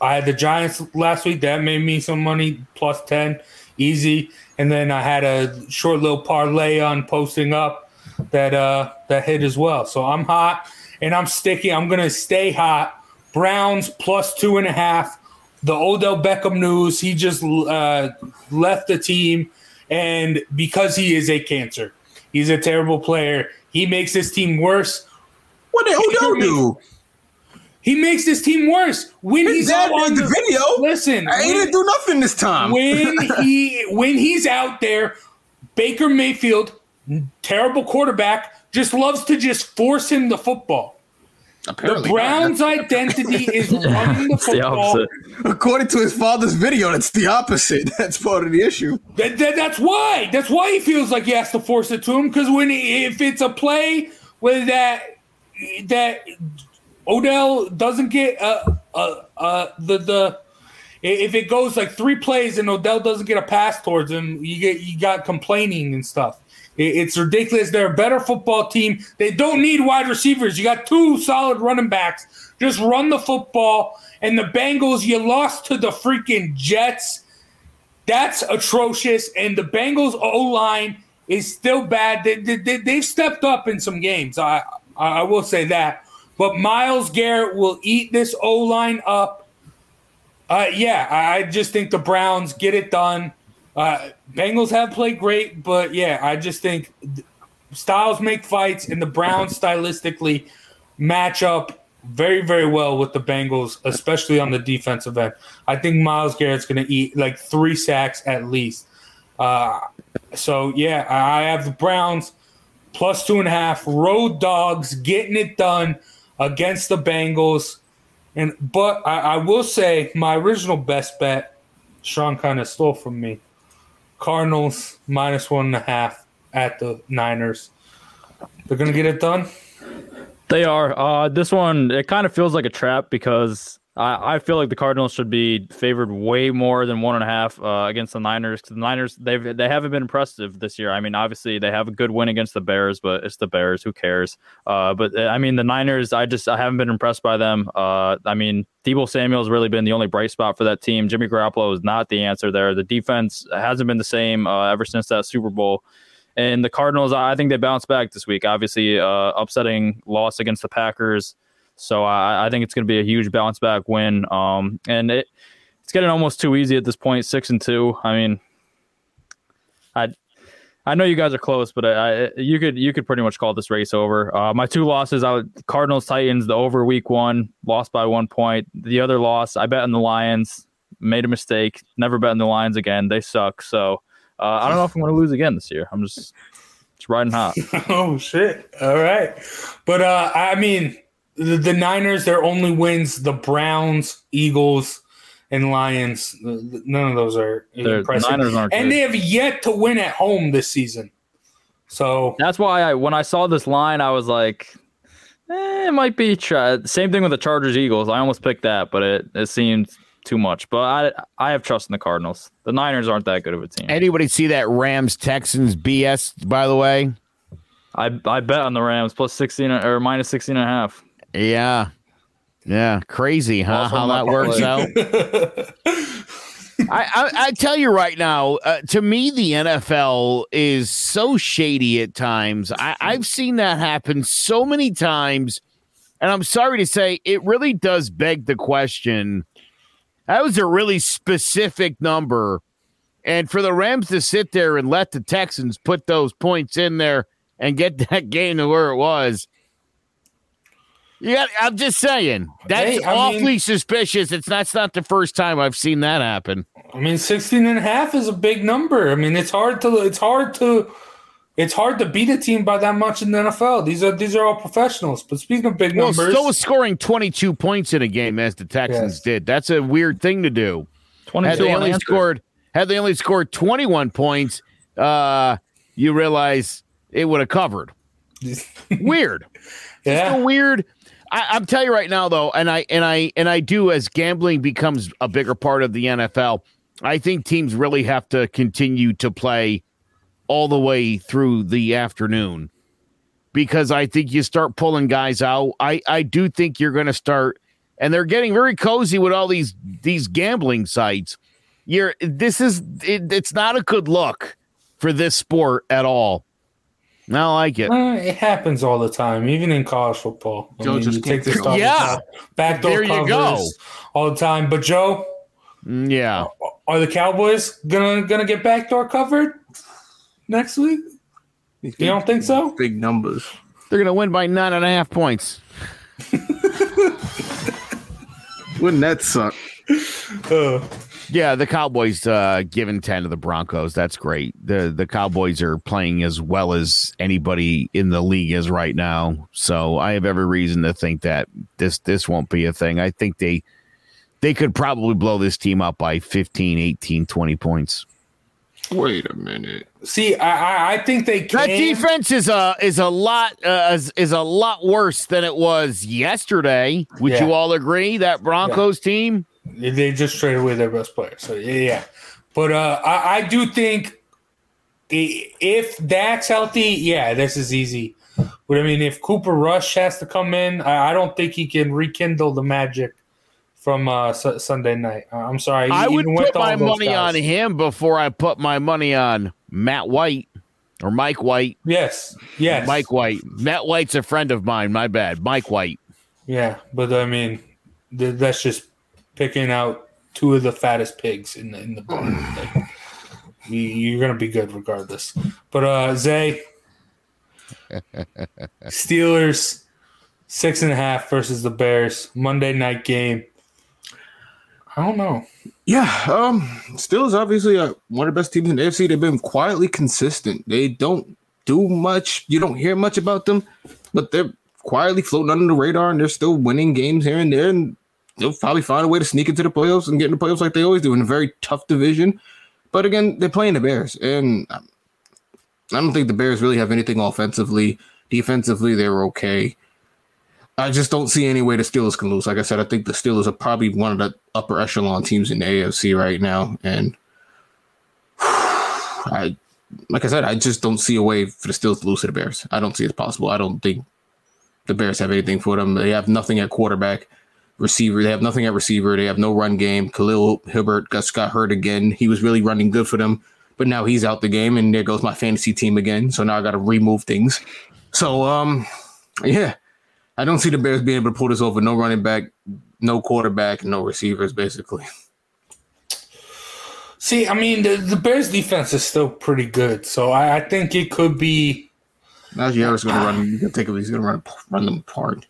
I had the Giants last week. That made me some money, plus ten, easy. And then I had a short little parlay on posting up that uh, that hit as well. So I'm hot and I'm sticking. I'm gonna stay hot. Browns plus two and a half. The Odell Beckham news. He just uh, left the team, and because he is a cancer, he's a terrible player. He makes this team worse. What did Odell do? He makes this team worse when His he's out on made the video. Listen, I when- didn't do nothing this time. when he when he's out there, Baker Mayfield, terrible quarterback, just loves to just force him the football. Apparently the not. Browns' identity is running the It's the football. According to his father's video, that's the opposite. That's part of the issue. That, that- that's why. That's why he feels like he has to force it to him. Because when he, if it's a play where that that Odell doesn't get uh, uh, uh, the the if it goes like three plays and Odell doesn't get a pass towards him, you get you got complaining and stuff. It- It's ridiculous. They're a better football team. They don't need wide receivers. You got two solid running backs. Just run the football. And the Bengals, you lost to the freaking Jets. That's atrocious. And the Bengals O line is still bad. They, they, they, they've stepped up in some games. I, I will say that. But Myles Garrett will eat this O line up. Uh, yeah, I just think the Browns get it done. Uh, Bengals have played great, but yeah, I just think styles make fights, and the Browns stylistically match up very, very well with the Bengals, especially on the defensive end. I think Myles Garrett's going to eat like three sacks at least. Uh, so yeah, I have the Browns plus two and a half road dogs getting it done against the Bengals. And but I, I will say my original best bet, Sean kind of stole from me. Cardinals minus one and a half at the Niners. They're gonna get it done. They are. Uh, this one it kind of feels like a trap because I, I feel like the Cardinals should be favored way more than one and a half uh, against the Niners. Because the Niners they've they haven't been impressive this year. I mean, obviously they have a good win against the Bears, but it's the Bears. Who cares? Uh, but uh, I mean, the Niners. I just I haven't been impressed by them. Uh, I mean, Deebo Samuel has really been the only bright spot for that team. Jimmy Garoppolo is not the answer there. The defense hasn't been the same uh, ever since that Super Bowl. And the Cardinals, I think they bounced back this week. Obviously, uh, upsetting loss against the Packers. So I, I think it's going to be a huge bounce back win. Um, and it it's getting almost too easy at this point. Six and two. I mean, I I know you guys are close, but I, I you could you could pretty much call this race over. Uh, my two losses, I Cardinals Titans, the over week one, lost by one point. The other loss, I bet on the Lions, made a mistake. Never bet on the Lions again. They suck. So uh, I don't know if I'm going to lose again this year. I'm just just riding hot. oh shit! All right, but uh, I mean, the, the Niners, their only wins the Browns, Eagles, and Lions. None of those are They're- impressive, Niners aren't and good. they have yet to win at home this season. So That's why I when I saw this line, I was like, eh, it might be try. Same thing with the Chargers Eagles. I almost picked that, but it it seemed too much. But I I have trust in the Cardinals. The Niners aren't that good of a team. Anybody see that Rams Texans BS? By the way, I I bet on the Rams plus sixteen or minus 16 and a half. Yeah, yeah, crazy, huh? How that works out. I, I I tell you right now, uh, to me, the NFL is so shady at times. I, I've seen that happen so many times, and I'm sorry to say, it really does beg the question. That was a really specific number, and for the Rams to sit there and let the Texans put those points in there and get that game to where it was. Yeah, I'm just saying that's Hey, I mean- awfully suspicious. It's that's not the first time I've seen that happen. I mean, 16 and a half is a big number. I mean, it's hard to it's hard to it's hard to beat a team by that much in the NFL. These are these are all professionals. But speaking of big Well, numbers, still was scoring 22 points in a game as the Texans Yes. did. That's a weird thing to do. Had 22 they only unanswered. scored had they only scored 21 points, uh, you realize it would have covered. weird. yeah, Still weird. I, I'm telling you right now, though, and I and I and I do as gambling becomes a bigger part of the NFL. I think teams really have to continue to play all the way through the afternoon because I think you start pulling guys out. I I do think you're going to start, and they're getting very cozy with all these these gambling sites. You're this is it, it's not a good look for this sport at all. I like it. Uh, it happens all the time, even in college football. I Joe mean, just you take this take stuff it. Yeah. backdoor There you covers go. all the time. But Joe, Mm, Yeah. are the Cowboys gonna gonna get backdoor covered next week? You don't think so? Big numbers. They're going to win by nine and a half points. Wouldn't that suck? Uh, Yeah, the Cowboys uh, giving ten to the Broncos. That's great. the The Cowboys are playing as well as anybody in the league is right now. So I have every reason to think that this this won't be a thing. I think they they could probably blow this team up by 15, 18, 20 points. Wait a minute. see, I, I I think they can. That defense is a is a lot uh, is, is a lot worse than it was yesterday. Would Yeah. you all agree? That Broncos team. They just traded away their best player. So yeah, yeah. But uh, I, I do think if Dak's healthy, yeah, this is easy. But I mean, if Cooper Rush has to come in, I, I don't think he can rekindle the magic from uh, Su- Sunday night. I'm sorry. I would put my money guys. on him before I put my money on Matt White or Mike White. Yes, yes, Mike White. Matt White's a friend of mine. My bad. Mike White. Yeah, but I mean, th- that's just picking out two of the fattest pigs in the in the barn. Like, you, you're gonna be good regardless. But uh, Zay, Steelers six and a half versus the Bears Monday night game. I don't know. Yeah, um, Steelers obviously uh, one of the best teams in the AFC. They've been quietly consistent. They don't do much. You don't hear much about them, but they're quietly floating under the radar, and they're still winning games here and there. And they'll probably find a way to sneak into the playoffs and get in the playoffs like they always do in a very tough division. But again, they're playing the Bears, and um, I don't think the Bears really have anything offensively. Defensively, they're okay. I just don't see any way the Steelers can lose. Like I said, I think the Steelers are probably one of the upper echelon teams in the AFC right now, and I, like I said, I just don't see a way for the Steelers to lose to the Bears. I don't see it possible. I don't think the Bears have anything for them. They have nothing at quarterback, receiver. They have nothing at receiver. They have no run game. Khalil Herbert got, got hurt again. He was really running good for them, but now he's out the game, and there goes my fantasy team again. So now I got to remove things. So um, yeah, I don't see the Bears being able to pull this over. No running back, no quarterback, no receivers, basically. See, I mean, the, the Bears defense is still pretty good, so I, I think it could be. Now Jarrett's going to run. You can take it. He's going to run run them apart.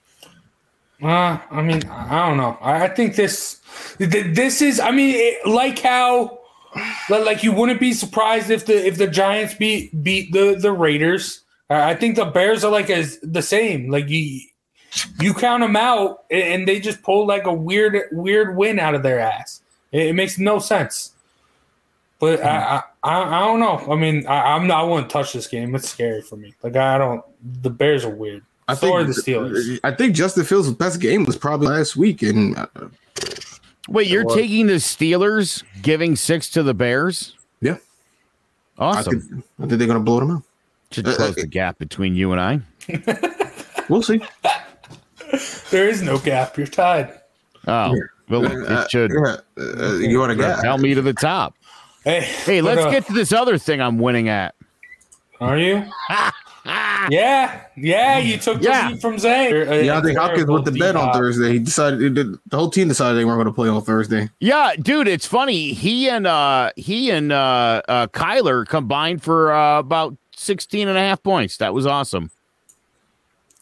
Uh, I mean, I don't know. I, I think this this is. I mean, it, like how, like you wouldn't be surprised if the if the Giants beat beat the the Raiders. I think the Bears are like as the same. Like you you count them out, and they just pull like a weird weird win out of their ass. It, it makes no sense. But I, I I don't know. I mean, I, I'm not. I wouldn't touch this game. It's scary for me. Like I don't. The Bears are weird. I so think are the Steelers. I think Justin Fields' best game was probably last week, and uh, Wait, you're taking the Steelers, giving six to the Bears? Yeah. I Awesome. think, I think they're going to blow them out. Should close the gap between you and I. We'll see. There is no gap. You're tied. Oh, well, Uh, it should yeah, uh, you want to get? tell me to the top. Hey, Hey, let's uh, get to this other thing I'm winning at. Are you? yeah, yeah. You took the Yeah. lead from Zay. Yeah, I think Hopkins with the bet on Thursday. He decided he did, the whole team decided they weren't going to play on Thursday. Yeah, dude, it's funny. He and uh he and uh, uh Kyler combined for uh, about 16 and a half points. That was awesome.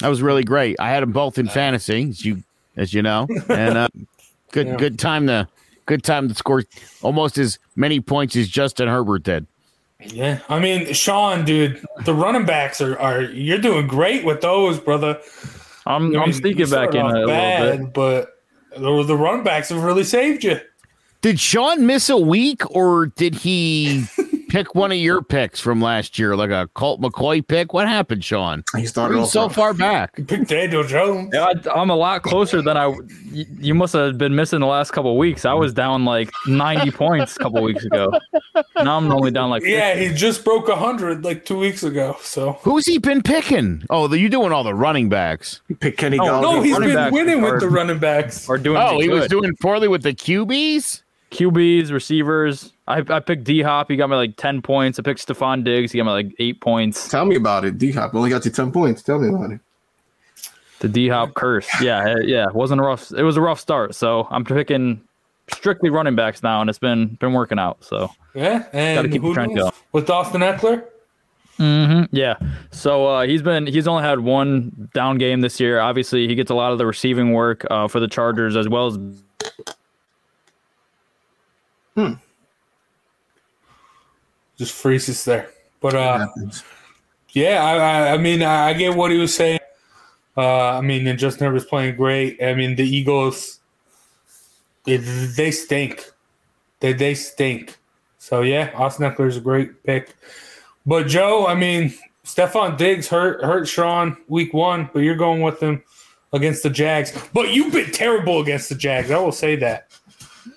That was really great. I had them both in fantasy, as you as you know. And uh good Yeah. good time to good time to score almost as many points as Justin Herbert did. Yeah, I mean, Sean, dude, the running backs are are you're doing great with those, brother. I'm I I'm mean, sneaking back in off uh, a little bit. but the, the running backs have really saved you. Did Sean miss a week or did he pick one of your picks from last year, like a Colt McCoy pick? What happened, Sean? He started Were off so far back. Pick Daniel Jones. Yeah, I, I'm a lot closer than I. You, you must have been missing the last couple of weeks. I was down like 90 points a couple weeks ago. Now I'm only down like. Yeah, he just broke hundred like two weeks ago. So Who's he been picking? Oh, the, you doing all the running backs. He picked Kenny Oh, no, he's been backs winning are- with the running backs. Are doing. Oh, he was doing poorly with the QBs. QBs, receivers. I, I picked D Hop. He got me like 10 points. I picked Stefon Diggs. He got me like eight points. Tell me about it. D Hop only got you 10 points. Tell me about it. The D Hop curse. Yeah, yeah. It wasn't a rough. It was a rough start. So I'm picking strictly running backs now, and it's been been working out. So Yeah, and gotta keep the who trend knows? going. with Austin Ekeler? yeah. So uh, he's been he's only had one down game this year. Obviously, he gets a lot of the receiving work uh, for the Chargers as well as Just freezes there. But uh, yeah, I, I, mean, I, get what he was saying. Uh, I mean, and Justin Herbert's playing great. I mean, the Eagles, they, they stink. They they stink. So yeah, Austin Ekeler is a great pick. But Joe, I mean, Stefon Diggs hurt hurt Sean week one, but you're going with him against the Jags. But you've been terrible against the Jags. I will say that.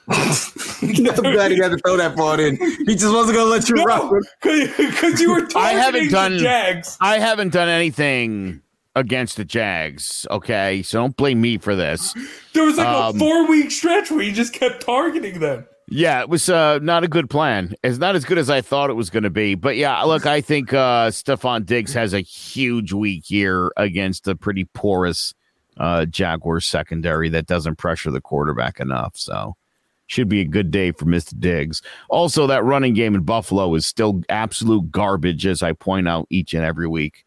I'm glad he had to throw that part in. He just wasn't going to let you rock. No, because you were targeting I haven't the done- Jags. I haven't done anything against the Jags. Okay, so don't blame me for this. There was like Um, a four week stretch where you just kept targeting them. Yeah, it was uh, not a good plan. It's not as good as I thought it was going to be. But yeah, look, I think uh, Stefon Diggs has a huge week here against the pretty porous uh, Jaguars secondary that doesn't pressure the quarterback enough. So should be a good day for Mr. Diggs. Also, that running game in Buffalo is still absolute garbage, as I point out each and every week.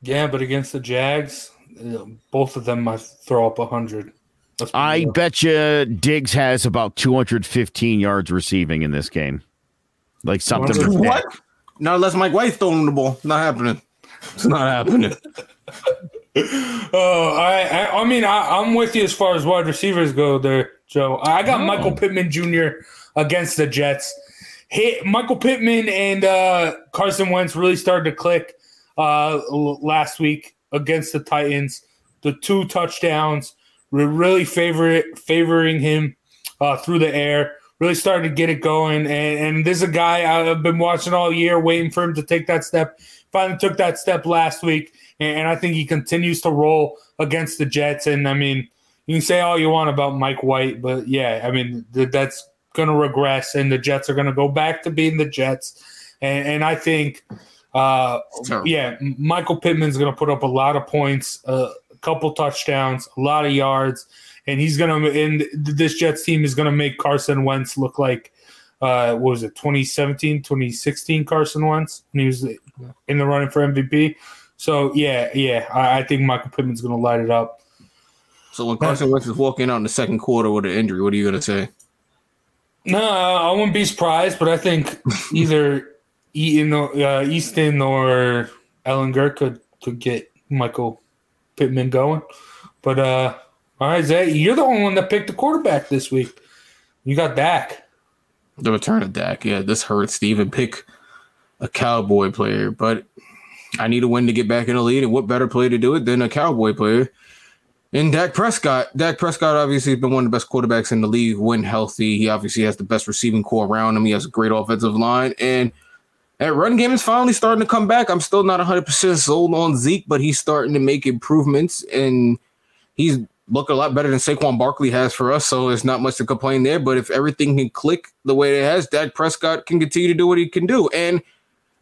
Yeah, but against the Jags, uh, both of them might throw up a hundred. I real. bet you Diggs has about 215 yards receiving in this game. Like something. What? Not unless Mike White's throwing the ball. Not happening. It's not happening. Oh, I, I, I mean, I, I'm with you as far as wide receivers go, there, Joe. I got Michael Pittman Jr. against the Jets. Hit Michael Pittman and uh, Carson Wentz really started to click uh, last week against the Titans. The two touchdowns were really favor favoring him uh, through the air. Really started to get it going, and, and this is a guy I've been watching all year, waiting for him to take that step. Finally took that step last week, and, and I think he continues to roll against the Jets. And I mean, you can say all you want about Mike White, but yeah, I mean th- that's going to regress, and the Jets are going to go back to being the Jets. And, and I think, uh, yeah, Michael Pittman's going to put up a lot of points, uh, a couple touchdowns, a lot of yards, and he's going to. And this Jets team is going to make Carson Wentz look like. Uh, what was it 2017 2016 carson wentz when he was in the running for mvp so yeah yeah i, I think michael pittman's going to light it up So when Carson Wentz is walking out in the second quarter with an injury, what are you gonna say? No, I wouldn't be surprised, but I think either Eaton or, uh, Easton or Ehlinger could could get Michael Pittman going. But uh, all right, Zay, you're the only one that picked the quarterback this week. You got Dak. The return of Dak. Yeah, this hurts. to even pick a cowboy player, but I need a win to get back in the lead. And what better player to do it than a cowboy player? And Dak Prescott. Dak Prescott obviously has been one of the best quarterbacks in the league when healthy. He obviously has the best receiving corps around him. He has a great offensive line. And that run game is finally starting to come back. I'm still not 100% sold on Zeke, but he's starting to make improvements. And he's looking a lot better than Saquon Barkley has for us. So there's not much to complain there. But if everything can click the way it has, Dak Prescott can continue to do what he can do. And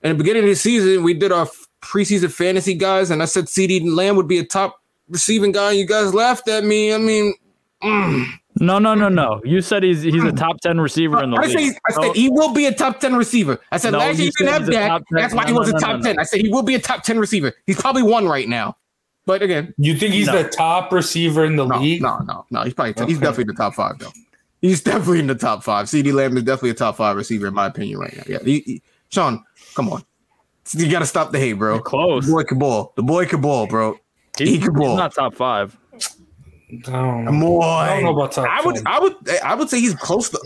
in the beginning of the season, we did our preseason fantasy guys, and I said CeeDee Lamb would be a top receiving guy. You guys laughed at me. I mean, mm. No, no, no, no. You said he's he's a top ten receiver in the I league. said, I said he will be a top 10 receiver. I said No, last year he didn't said have he's a Dak. top 10. That's why he No, was no, a top no, 10. I said he will be a top 10 receiver. He's probably one right now. But again, You think he's No. the top receiver in the no, league? no, no, no. He's probably he's definitely the top five though. He's definitely in the top five. CeeDee Lamb is definitely a top five receiver in my opinion right now. Yeah, he, he- Sean, come on, you got to stop the hate, bro. You're close. The boy can ball. The boy can ball, bro. He's, he can he's ball. not top five. I don't know. I don't know about top I would, 10. I would, eh, I would say he's close to,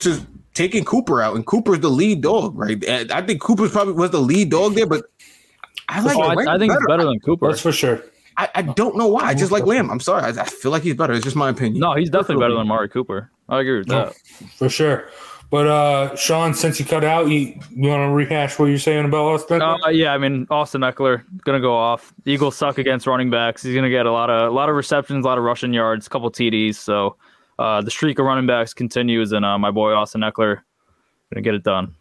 to taking Cooper out, and Cooper's the lead dog, right? And I think Cooper's probably was the lead dog there, but I like Oh, I, I think he's better than Cooper. That's for sure. I, I don't know why. I just like Lamb. I'm sorry. I, I feel like he's better. It's just my opinion. No, he's definitely better than Mari Cooper. I agree with No, that. for sure. But uh, Sean, since you cut out, you, you want to rehash what you're saying about Austin? Uh, yeah, I mean Austin Ekeler gonna go off. Eagles suck against running backs. He's gonna get a lot of a lot of receptions, a lot of rushing yards, a couple TDs. So uh, the streak of running backs continues, and uh, my boy Austin Ekeler gonna get it done.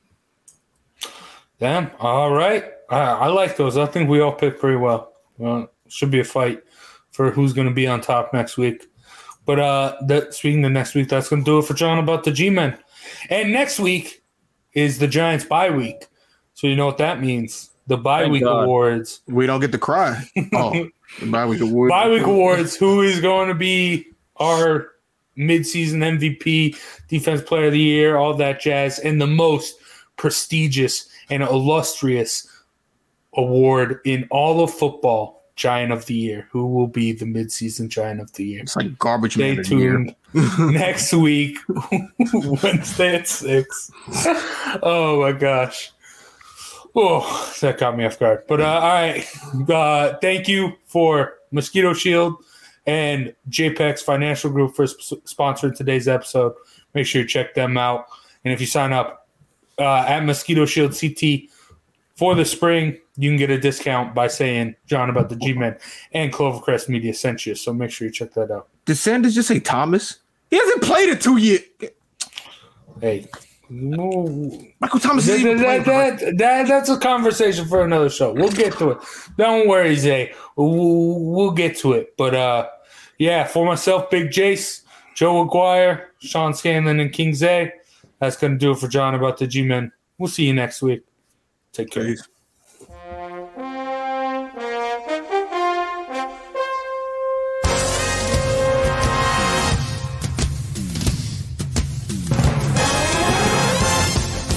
Damn. All right. I, I like those. I think we all picked pretty well. Well, should be a fight for who's going to be on top next week. But uh, that speaking of next week, that's going to do it for Jawing about the G-men. And next week is the Giants bye week. So you know what that means. The bye Thank week God. awards. We don't get to cry. Oh, bye week awards. Bye week awards. Who is going to be our midseason MVP, defense player of the year, all that jazz, and the most prestigious and illustrious award in all of football, Giant of the Year. Who will be the midseason Giant of the Year? It's like garbage Stay man year. tuned next week, Wednesday at six. Oh my gosh. Oh, that caught me off guard. But uh, all right. Uh, thank you for Mosquito Shield and JPEX Financial Group for sp- sponsoring today's episode. Make sure you check them out. And if you sign up uh, at Mosquito Shield CT for the spring, you can get a discount by saying Jawing about the G Men and Clovercrest Media sent you. So make sure you check that out. Did Sanders just say Thomas? He hasn't played it two years. Hey, no. Michael Thomas That, is even that, playing. that, that- that's a conversation for another show. We'll get to it. Don't worry, Zay. We'll, we'll get to it. But uh, yeah, for myself, Big Jace, Joe Aguirre, Sean Scanlon, and King Zay. That's going to do it for Jawing about the G Men. We'll see you next week. Take care. Peace.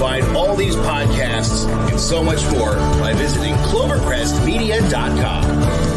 Find all these podcasts and so much more by visiting clovercrestmedia.com.